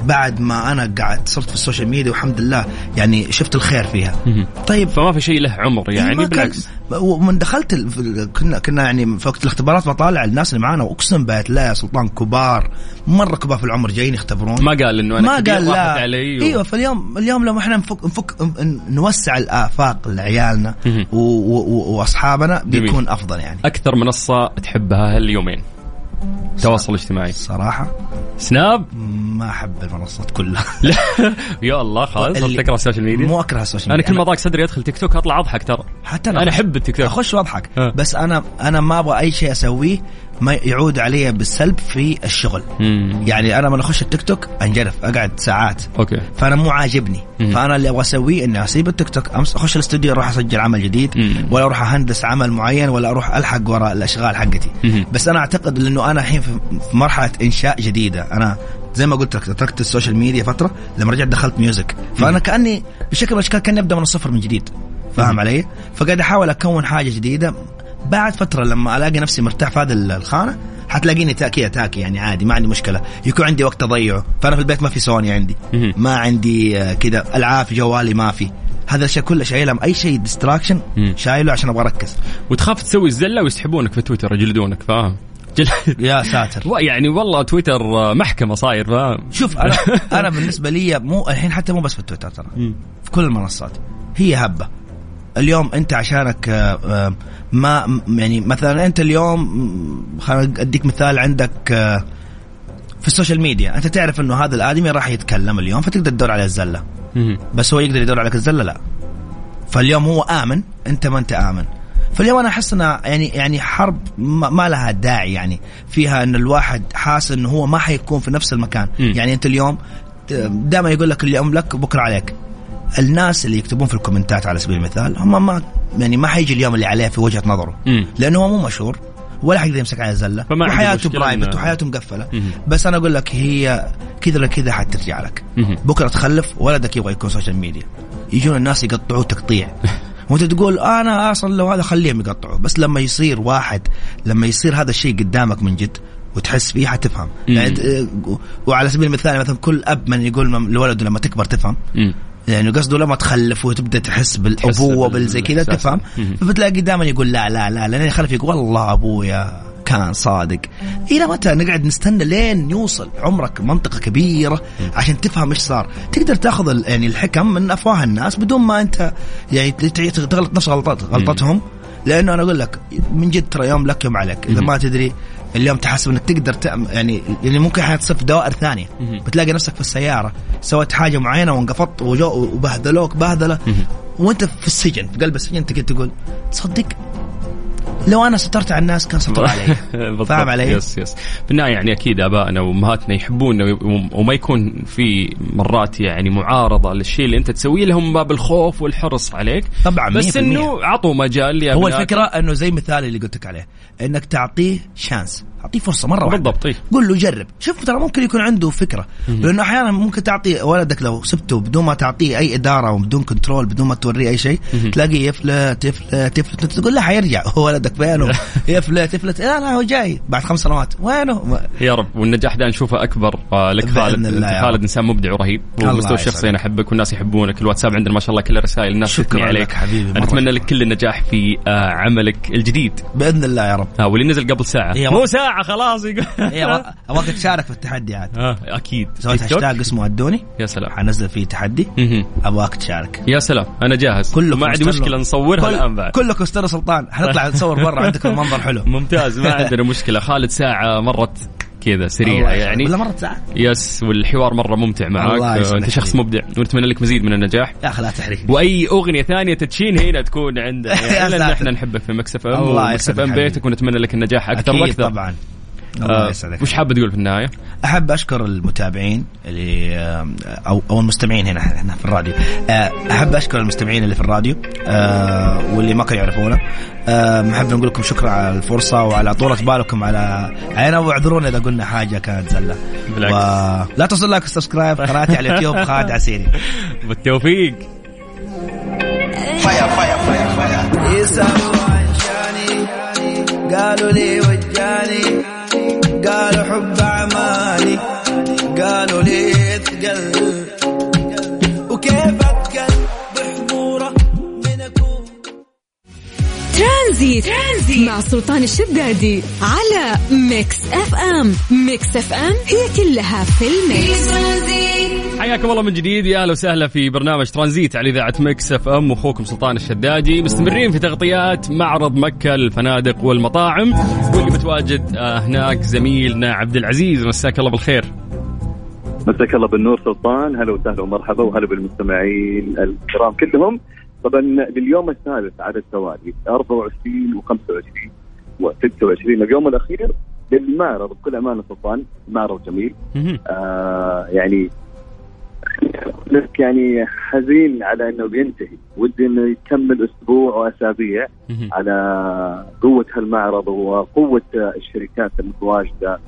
بعد ما أنا قاعد صرت في ال social media والحمد لله يعني شفت الخير فيها. طيب. فما في شيء له عمر يعني كان- بالعكس. ومن دخلت ال- كنا كنا يعني في وقت الاختبارات بطالع الناس اللي معانا وأقسم بالله يا سلطان كبار مرة كبار في العمر جايين يختبرون ما قال إنه أنا ما قال لا. علي و... أيوه فاليوم اليوم لما إحنا نفك, نفك نوسع الآفاق لعيالنا وأصحابنا. بيكون أفضل يعني. أكثر منصة تحبها هاليومين؟ تواصل اجتماعي. صراحة؟ سناب؟ ما أحب المنصات كلها. لا. يا الله خلاص اللي- تكره ال social media مو أكره ال social أنا ميديا كل ما ضاق صدري أدخل تيك توك أطلع أضحك ترى. حتى أنا أحب التيك توك. أخش وأضحك. ها. بس أنا أنا ما أبغى أي شيء أسويه. ما يعود علي بالسلب في الشغل. مم. يعني أنا لما أخش التيك توك أنجرف أقعد ساعات. أوكي. فأنا مو عاجبني. مم. فأنا اللي أبغى أسويه إني أسيب التيك توك أمس أخش الاستوديو أروح أسجل عمل جديد مم. ولا أروح أهندس عمل معين ولا أروح ألحق وراء الأشغال حقتي. مم. بس أنا أعتقد إنه أنا الحين في في مرحلة إنشاء جديدة. أنا زي ما قلت لك تركت ال social media فترة لما رجعت دخلت music. فأنا كأني بشكل من الأشكال كأني أبدأ من الصفر من جديد. فاهم علي؟ فقاعد أحاول أكون حاجة جديدة. بعد فترة لما ألاقي نفسي مرتاح في هذه الخانة حتلاقيني تاكي تاكي يعني عادي ما عندي مشكلة. يكون عندي وقت أضيعه. فأنا في البيت ما في سوني عندي. ما عندي آه، كذا ألعاب في جوالي ما في. هذا الاشياء كلها شايلها أي شيء distraction. شايله عشان أبغى أركز. وتخاف تسوي الزلة ويسحبونك في تويتر يجلدونك فاهم؟ جل... يا ساتر. يعني والله تويتر آه، محكمة صاير فاهم؟ شوف أنا أنا بالنسبة لي مو الحين حتى مو بس في تويتر ترى. في كل المنصات. هي هبة. اليوم انت عشانك آه، آه، ما يعني مثلا انت اليوم م، خلينا أديك مثال عندك آه، في ال social media. انت تعرف انه هذا الآدمي راح يتكلم اليوم فتقدر تدور على الزلة. بس هو يقدر يدور عليك الزلة؟ لا. فاليوم هو آمن انت ما انت آمن. فاليوم أنا احس انها يعني يعني حرب ما لها داعي يعني فيها إن الواحد حاسس إنه هو ما حيكون في نفس المكان. يعني أنت اليوم دائما يقول لك اليوم لك وبكره عليك. الناس اللي يكتبون في الكومنتات على سبيل المثال هم ما يعني ما حيجي اليوم اللي عليه في وجهة نظره مم. لأنه هو مو مشهور ولا حيقدر يمسك على الزله فما عنده وحياته برايفت وحياته مقفلة مم. بس أنا أقول لك هي كذا كذا حترجع لك. بكرة تخلف ولدك يبغى يكون social media يجون الناس يقطعوه تقطيع وأنت تقول أنا أصلا لو هذا خليهم يقطعوا بس لما يصير واحد لما يصير هذا الشيء قدامك من جد وتحس فيه حتفهم. يعني ت- وعلى سبيل المثال مثلا كل أب من يقول لولده لما تكبر تفهم. يعني قصده لما تخلف وتبدأ تحس بالأبوة بال- بالزي كذا. تفهم. فبتلاقي دائما يقول لا لا لا لين يخلف يقول والله أبويا كان صادق. إلى متى نقعد نستنى لين يوصل عمرك منطقة كبيرة عشان تفهم إيش صار؟ تقدر تأخذ يعني الحكم من أفواه الناس بدون ما أنت يعني تغلط نفس غلطات غلطتهم لأنه أنا أقول لك من جد ترى يوم لك يوم عليك. إذا. ما تدري اليوم تحسب إنك تقدر تعمل يعني يعني ممكن أحيانا تصير في دوائر ثانية. بتلاقي نفسك في السيارة سويت حاجة معينة وانقفضت وبهدلوك بهدلة. وانت في السجن في قلب السجن تقدر تقول تصدق لو أنا سترت على الناس كان ستر علي. فاهم علي؟ يس يس في النهاية يعني أكيد آبائنا وأمهاتنا يحبونا وي- وما يكون في مرات يعني معارضة للشيء اللي أنت تسويه لهم باب الخوف والحرص عليك طبعا بس 100%. انه عطوا مجال هو. الفكرة إنه زي مثال اللي قلت لك عليه إنك تعطيه chance أعطيه فرصة مرة واحدة. بالضبط إيه. قول له جرب. شوف ترى ممكن يكون عنده فكرة. لأنه أحيانا ممكن تعطي ولدك لو سبته بدون ما تعطيه أي إدارة وبدون control بدون ما توريه أي شيء تلاقيه يفلت يفلت يفلت تقول له حيرجع. هو ولدك فينه يفلت يفلت لا لا هو جاي. بعد خمس سنوات. وينه؟ ما- يا رب. والنجاح ده نشوفه أكبر. آه، لك خالد انت خالد. إنسان مبدع ورهيب. ومستوى. الشخصي أنا أحبك والناس يحبونك. الواتساب عندنا ما شاء الله كل الرسائل الناس شكراً تثني عليك. حبيبي، أتمنى لك كل النجاح في آه، عملك الجديد. بإذن الله يا رب. ها واللي نزل قبل ساعة. مو وقت. ساعة خلاص يقول. إيه، أبغاك تشارك في التحدي عاد. آه أكيد. سويت؟ هاشتاج اسمه ادوني يا سلام. حنزل فيه تحدي. أبغاك تشارك. يا سلام. أنا جاهز. كلكم ما عندي. مشكلة نصورها كل- الآن بعد. كلكم استنى سلطان. حنطلع نصور برا عندكم المنظر حلو. ممتاز ما عندنا مشكلة. خالد ساعة مرت. كذا سريعه. يعني. ولا مرة ساعة يس والحوار مرة ممتع معاك يسعدك أنت شخص. مبدع. ونتمنى لك مزيد من النجاح. يا أخي لا تحرجني وأي أغنية ثانية تتدشن هنا تكون عندنا. يا يعني لأن. إحنا نحبك في Mix FM الله يسعدك حبيبي. بيتك ونتمنى لك النجاح أكثر وأكثر. طبعا. الله آه يسعدك. وش حاب تقول في النهاية؟ أحب أشكر المتابعين اللي آه، أو أو المستمعين هنا إحنا في الراديو. آه، أحب أشكر المستمعين اللي في الراديو واللي ما كانوا يعرفونا. نحب نقول لكم شكرا على الفرصة وعلى طولة بالكم على علينا واعذرونا إذا قلنا حاجة كانت زلة. بالعكس. لا تنسوا like و subscribe قناتي على اليوتيوب خالد عسيري. بالتوفيق. فيا فيا فيا يسألوا عن شاني قالوا لي وجاني. قالوا حب أعمالي قالوا لي ثقل وكيف أتقل بحضوره من أكون؟ ترانزيت. ترانزيت مع سلطان الشدادي على Mix FM. Mix FM هي كلها في في ال mix ترانزيت. حياكم الله من جديد. يا أهلا وسهلا في برنامج ترانزيت على إذاعة Mix FM. واخوكم سلطان الشدادي مستمرين في تغطيات معرض مكة للفنادق والمطاعم. واللي متواجد آه، هناك زميلنا عبد العزيز. مساك الله بالخير. مساك الله بالنور سلطان. هلا وسهلا ومرحبا وهلا بالمستمعين الكرام كلهم. طبعا لليوم الثالث على التوالي 24 و25 و26 اليوم الأخير للمعرض بكل أمانة سلطان معرض جميل. آه يعني لك يعني حزين على إنه بينتهي ودي إنه يكمل أسبوع وأسابيع. على قوة هالمعرض وقوة الشركات المتواجدة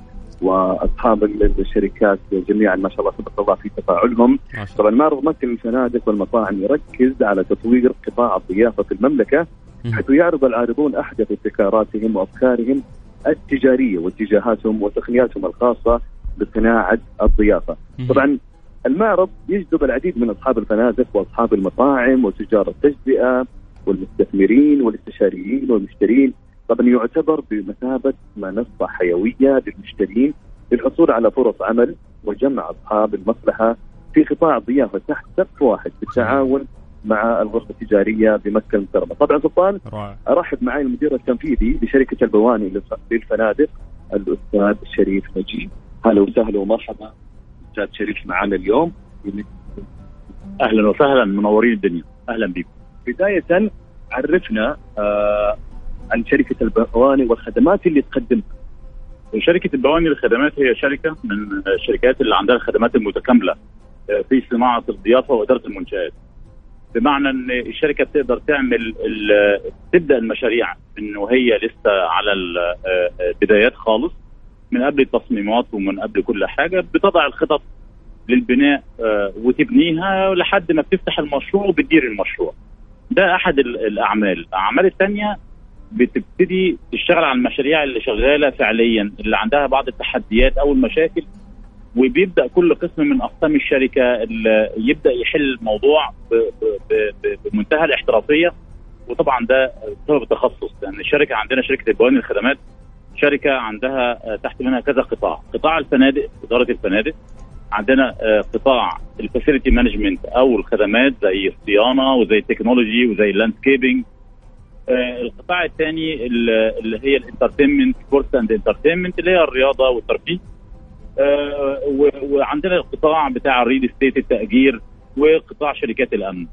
وأصحاب الشركات جميعا ما شاء الله تبارك الله في تفاعلهم. طبعا معرض مكه للفنادق والمطاعم يركز على تطوير قطاع الضيافه في المملكة. حيث يعرض العارضون احدث ابتكاراتهم وأفكارهم التجارية واتجاهاتهم وتقنياتهم الخاصة بصناعة الضيافة. طبعا المعرض يجذب العديد من أصحاب الفنادق وأصحاب المطاعم وتجار التجزئة والمستثمرين والاستشاريين والمشترين طبعا يعتبر بمثابة منصة حيوية للمشترين للحصول على فرص عمل وجمع أصحاب المصلحة في قطاع الضيافه تحت سقف واحد بالتعاون مع الغرفة التجارية بمكة المكرمة. طبعا سلطان أرحب معي المدير التنفيذي لشركة البواني للف- للفنادق الأستاذ شريف نجيب. هلا وسهلا ومرحبا أستاذ شريف معنا اليوم. أهلا وسهلا منورين الدنيا أهلا بكم بداية عرفنا آه عن شركة البواني والخدمات اللي تقدمها. شركة البواني للخدمات هي شركة من الشركات اللي عندها الخدمات المتكاملة آه، في صناعة الضيافة وإدارة المنشآت بمعنى إن الشركة بتقدر تعمل تبدأ المشاريع إنه هي لسه على ال- آه، آه، خالص من قبل التصميمات ومن قبل كل حاجة بتضع الخطط للبناء آه، وتبنيها لحد ما بتفتح المشروع وبتدير المشروع. ده أحد ال- الأعمال. الأعمال الثانية بتبتدي تشتغل على المشاريع اللي شغالة فعليا اللي عندها بعض التحديات أو المشاكل وبيبدأ كل قسم من أقسام الشركة اللي يبدأ يحل الموضوع بمنتهى الاحترافية. وطبعا ده بسبب التخصص لأن الشركة عندنا شركة البواني الخدمات شركة عندها آه، تحت منها كذا قطاع. قطاع الفنادق إدارة الفنادق عندنا آه، قطاع ال facility management أو الخدمات زي الصيانه وزي ال technology وزي ال landscaping آه، القطاع الثاني اللي هي ال entertainment sports and entertainment اللي هي الرياضة والترفيه. وعندنا القطاع بتاع ال real estate التأجير وقطاع شركات الأمن.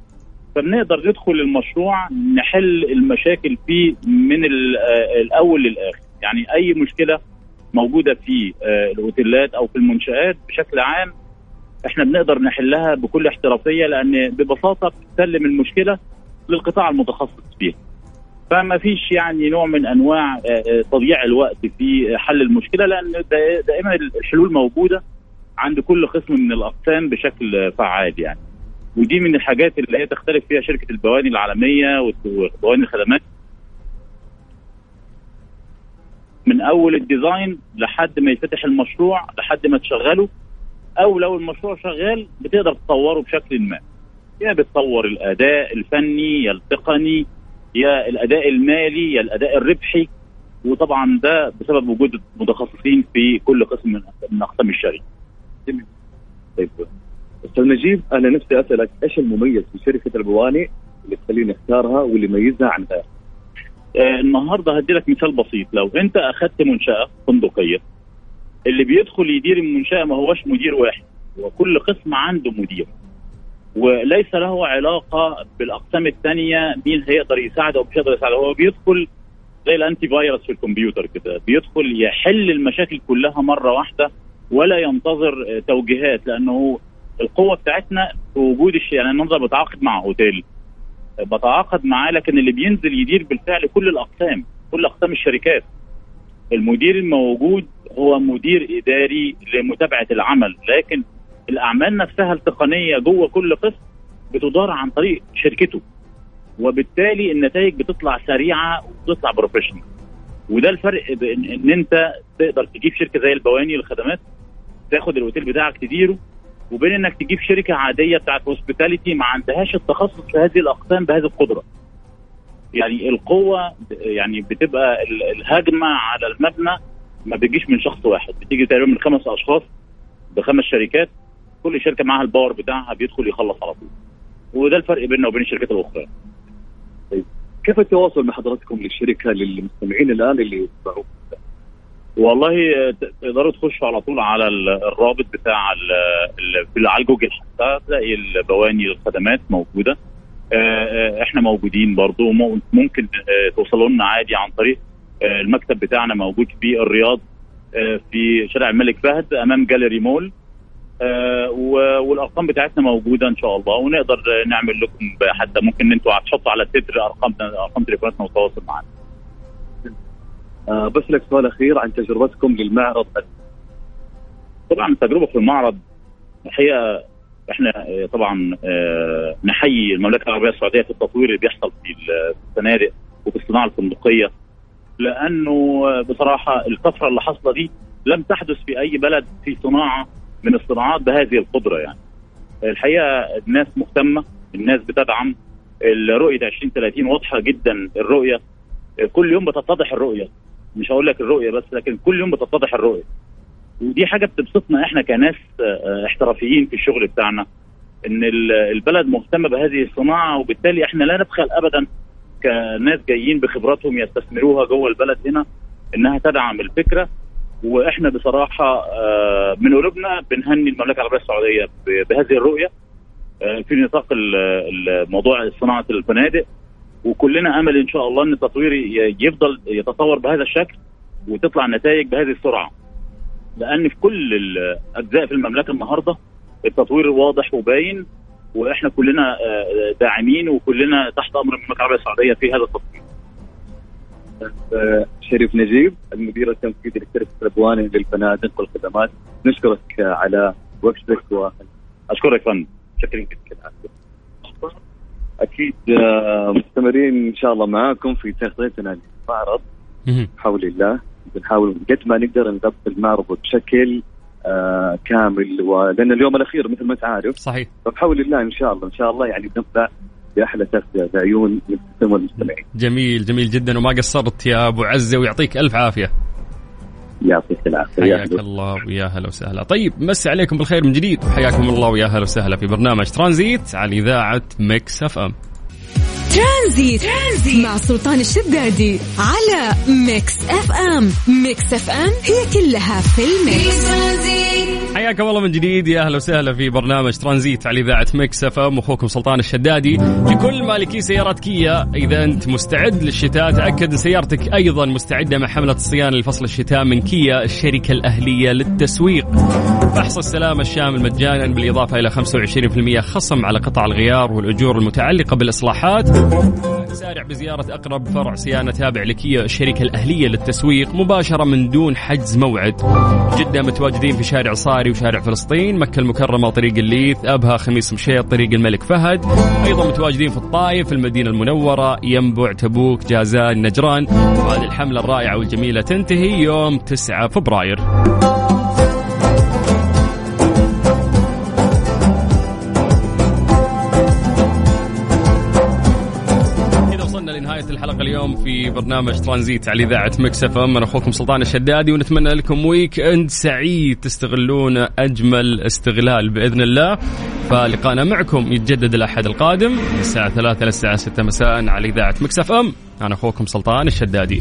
فبنقدر ندخل المشروع نحل المشاكل فيه من ال- الأول للآخر. يعني أي مشكلة موجودة في آه، الأوتيلات أو في المنشآت بشكل عام إحنا بنقدر نحلها بكل احترافية لأن ببساطة بتسلم المشكلة للقطاع المتخصص فيها. فما فيش يعني نوع من أنواع آه، آه، تضييع الوقت في حل المشكلة لأن دا- دائما الحلول موجودة عند كل قسم من الأقسام بشكل فعال يعني. ودي من الحاجات اللي هي تختلف فيها شركة البواني العالمية وبواني الخدمات من أول الديزاين لحد ما يفتح المشروع لحد ما تشغله أو لو المشروع شغال بتقدر تطوره بشكل ما. يا بتطور الأداء الفني يا التقني يا الأداء المالي يا الأداء الربحي. وطبعا ده بسبب وجود متخصصين في كل قسم من اقسام الشركة. طيب. أستاذ نجيب أنا نفسي أسألك إيش المميز في شركة البواني اللي تخليني اختارها واللي يميزها عن غيرها؟ آه، النهارده هدي لك مثال بسيط. لو انت اخذت منشأة فندقية اللي بيدخل يدير المنشأة ما هوش مدير واحد هو كل قسم عنده مدير. وليس له علاقة بالأقسام الثانية مين هيقدر يساعده أو مش هيقدر يساعده. هو بيدخل زي الانتي فايروس في الكمبيوتر كده. بيدخل يحل المشاكل كلها مرة واحدة ولا ينتظر آه، توجيهات لأنه القوة بتاعتنا في وجود الشيء يعني النهارده بتعاقد مع اوتيل بتعاقد معاه لكن اللي بينزل يدير بالفعل كل الأقسام كل أقسام الشركات. المدير الموجود هو مدير إداري لمتابعة العمل لكن الأعمال نفسها التقنية جوه كل قسم بتدار عن طريق شركته وبالتالي النتائج بتطلع سريعة وبتطلع بروفيشنال وده الفرق بين إن أنت تقدر تجيب شركة زي البواني للخدمات تاخد الأوتيل بتاعك تديره وبين إنك تجيب شركة عادية بتاعت hospitality ما عندهاش التخصص في هذه الأقسام بهذه القدرة. يعني القوة يعني بتبقى ال- الهجمة على المبنى ما بتجيش من شخص واحد بتيجي تقريبا من خمس أشخاص بخمس شركات كل شركة معاها ال power بتاعها بيدخل يخلص على طول. وده الفرق بيننا وبين الشركات الأخرى. كيف التواصل مع حضراتكم للشركة للمستمعين الآن اللي يتبعوك؟ والله ت- تقدروا تخشوا على طول على ال- الرابط بتاع على جوجل حتى تلاقي البواني الخدمات موجودة. آه، آه، إحنا موجودين برضو. ممكن آه، توصلوا لنا عادي عن طريق آه، المكتب بتاعنا موجود في الرياض آه، في شارع الملك فهد أمام جاليري مول. آه، والأرقام بتاعتنا موجودة إن شاء الله ونقدر آه، نعمل لكم حتى ممكن أنتوا تحطوا على التتر ارقامنا أرقام تليفوناتنا وتواصل معنا. آه بس لك سؤال أخير عن تجربتكم للمعرض طبعا التجربه في المعرض الحقيقة إحنا آه، طبعا آه، نحيي المملكة العربية السعودية في التطوير اللي بيحصل في ال- في الفنادق وفي الصناعة الفندقية لأنه آه، بصراحة الطفره اللي حاصلة دي لم تحدث في أي بلد في صناعة من الصناعات بهذه القدرة يعني. الحقيقة الناس مهتمة، الناس بتدعم الرؤية 2030 واضحة جدا الرؤية آه، كل يوم بتتضح الرؤية مش هقول لك الرؤية بس لكن كل يوم بتتضح الرؤية. ودي حاجة بتبسطنا إحنا كناس آه، احترافيين في الشغل بتاعنا إن ال- البلد مهتمة بهذه الصناعة وبالتالي إحنا لا نبخل ابدا كناس جايين بخبراتهم يستثمروها جوه البلد هنا إنها تدعم الفكرة وإحنا بصراحة آه، من قلوبنا بنهني المملكة العربية السعودية بهذه الرؤية آه، في نطاق موضوع صناعة الفنادق وكلنا أمل إن شاء الله إن التطوير يفضل يتطور بهذا الشكل وتطلع نتائج بهذه السرعة لأن في كل الأجزاء في المملكة النهارده التطوير واضح وباين وإحنا كلنا آه، داعمين وكلنا تحت أمر المملكة العربية السعودية في هذا التطوير. آه شريف نجيب المدير التنفيذي لشركه البواني للفنادق والخدمات نشكرك آه، على وقتك و أشكرك فندم. شكرا جدا أكيد آه، مستمرين إن شاء الله معاكم في تغطيتنا للمعرض. بحول الله بنحاول قد ما نقدر نغطي المعرض بشكل آه كامل ولان اليوم الأخير مثل ما أنت عارف. صحيح. فبحول الله إن شاء الله إن شاء الله يعني بنبدا بأحلى تغطية بعيون المستمعين. جميل جميل جدا وما قصرت يا أبو عزة ويعطيك ألف عافية. يعطيك العافية. يا حياك. الله ويا هلا وسهلا. طيب مسي عليكم بالخير من جديد. وحياكم الله ويا هلا وسهلا في برنامج ترانزيت على إذاعة Mix FM. ترانزيت. ترانزيت مع سلطان الشدادي على Mix FM. Mix FM هي كلها في ال mix. حياكم الله من جديد. يا أهلا وسهلا في برنامج ترانزيت على إذاعة Mix FM. أخوكم سلطان الشدادي. لكل مالكي سيارات كيا إذا أنت مستعد للشتاء تأكد إن سيارتك أيضا مستعدة مع حملة الصيانه لفصل الشتاء من كيا الشركة الأهلية للتسويق. فحص السلامه الشامل مجانا بالإضافة إلى 25% خصم على قطع الغيار والأجور المتعلقة بالإصلاحات. سارع بزيارة أقرب فرع صيانة تابع لكيا الشركة الأهلية للتسويق مباشرة من دون حجز موعد. جدة متواجدين في شارع صاري وشارع فلسطين مكة المكرمة طريق الليث أبها خميس مشيط طريق الملك فهد. أيضا متواجدين في الطائف المدينة المنورة ينبع تبوك جازان نجران. وهذه الحملة الرائعة والجميلة تنتهي يوم 9 فبراير. اليوم في برنامج ترانزيت على إذاعة Mix FM. أنا أخوكم سلطان الشدادي ونتمنى لكم weekend سعيد تستغلون أجمل استغلال بإذن الله. فلقانا معكم يتجدد الأحد القادم من الساعة 3 للساعة 6 مساء على إذاعة Mix FM. أنا أخوكم سلطان الشدادي.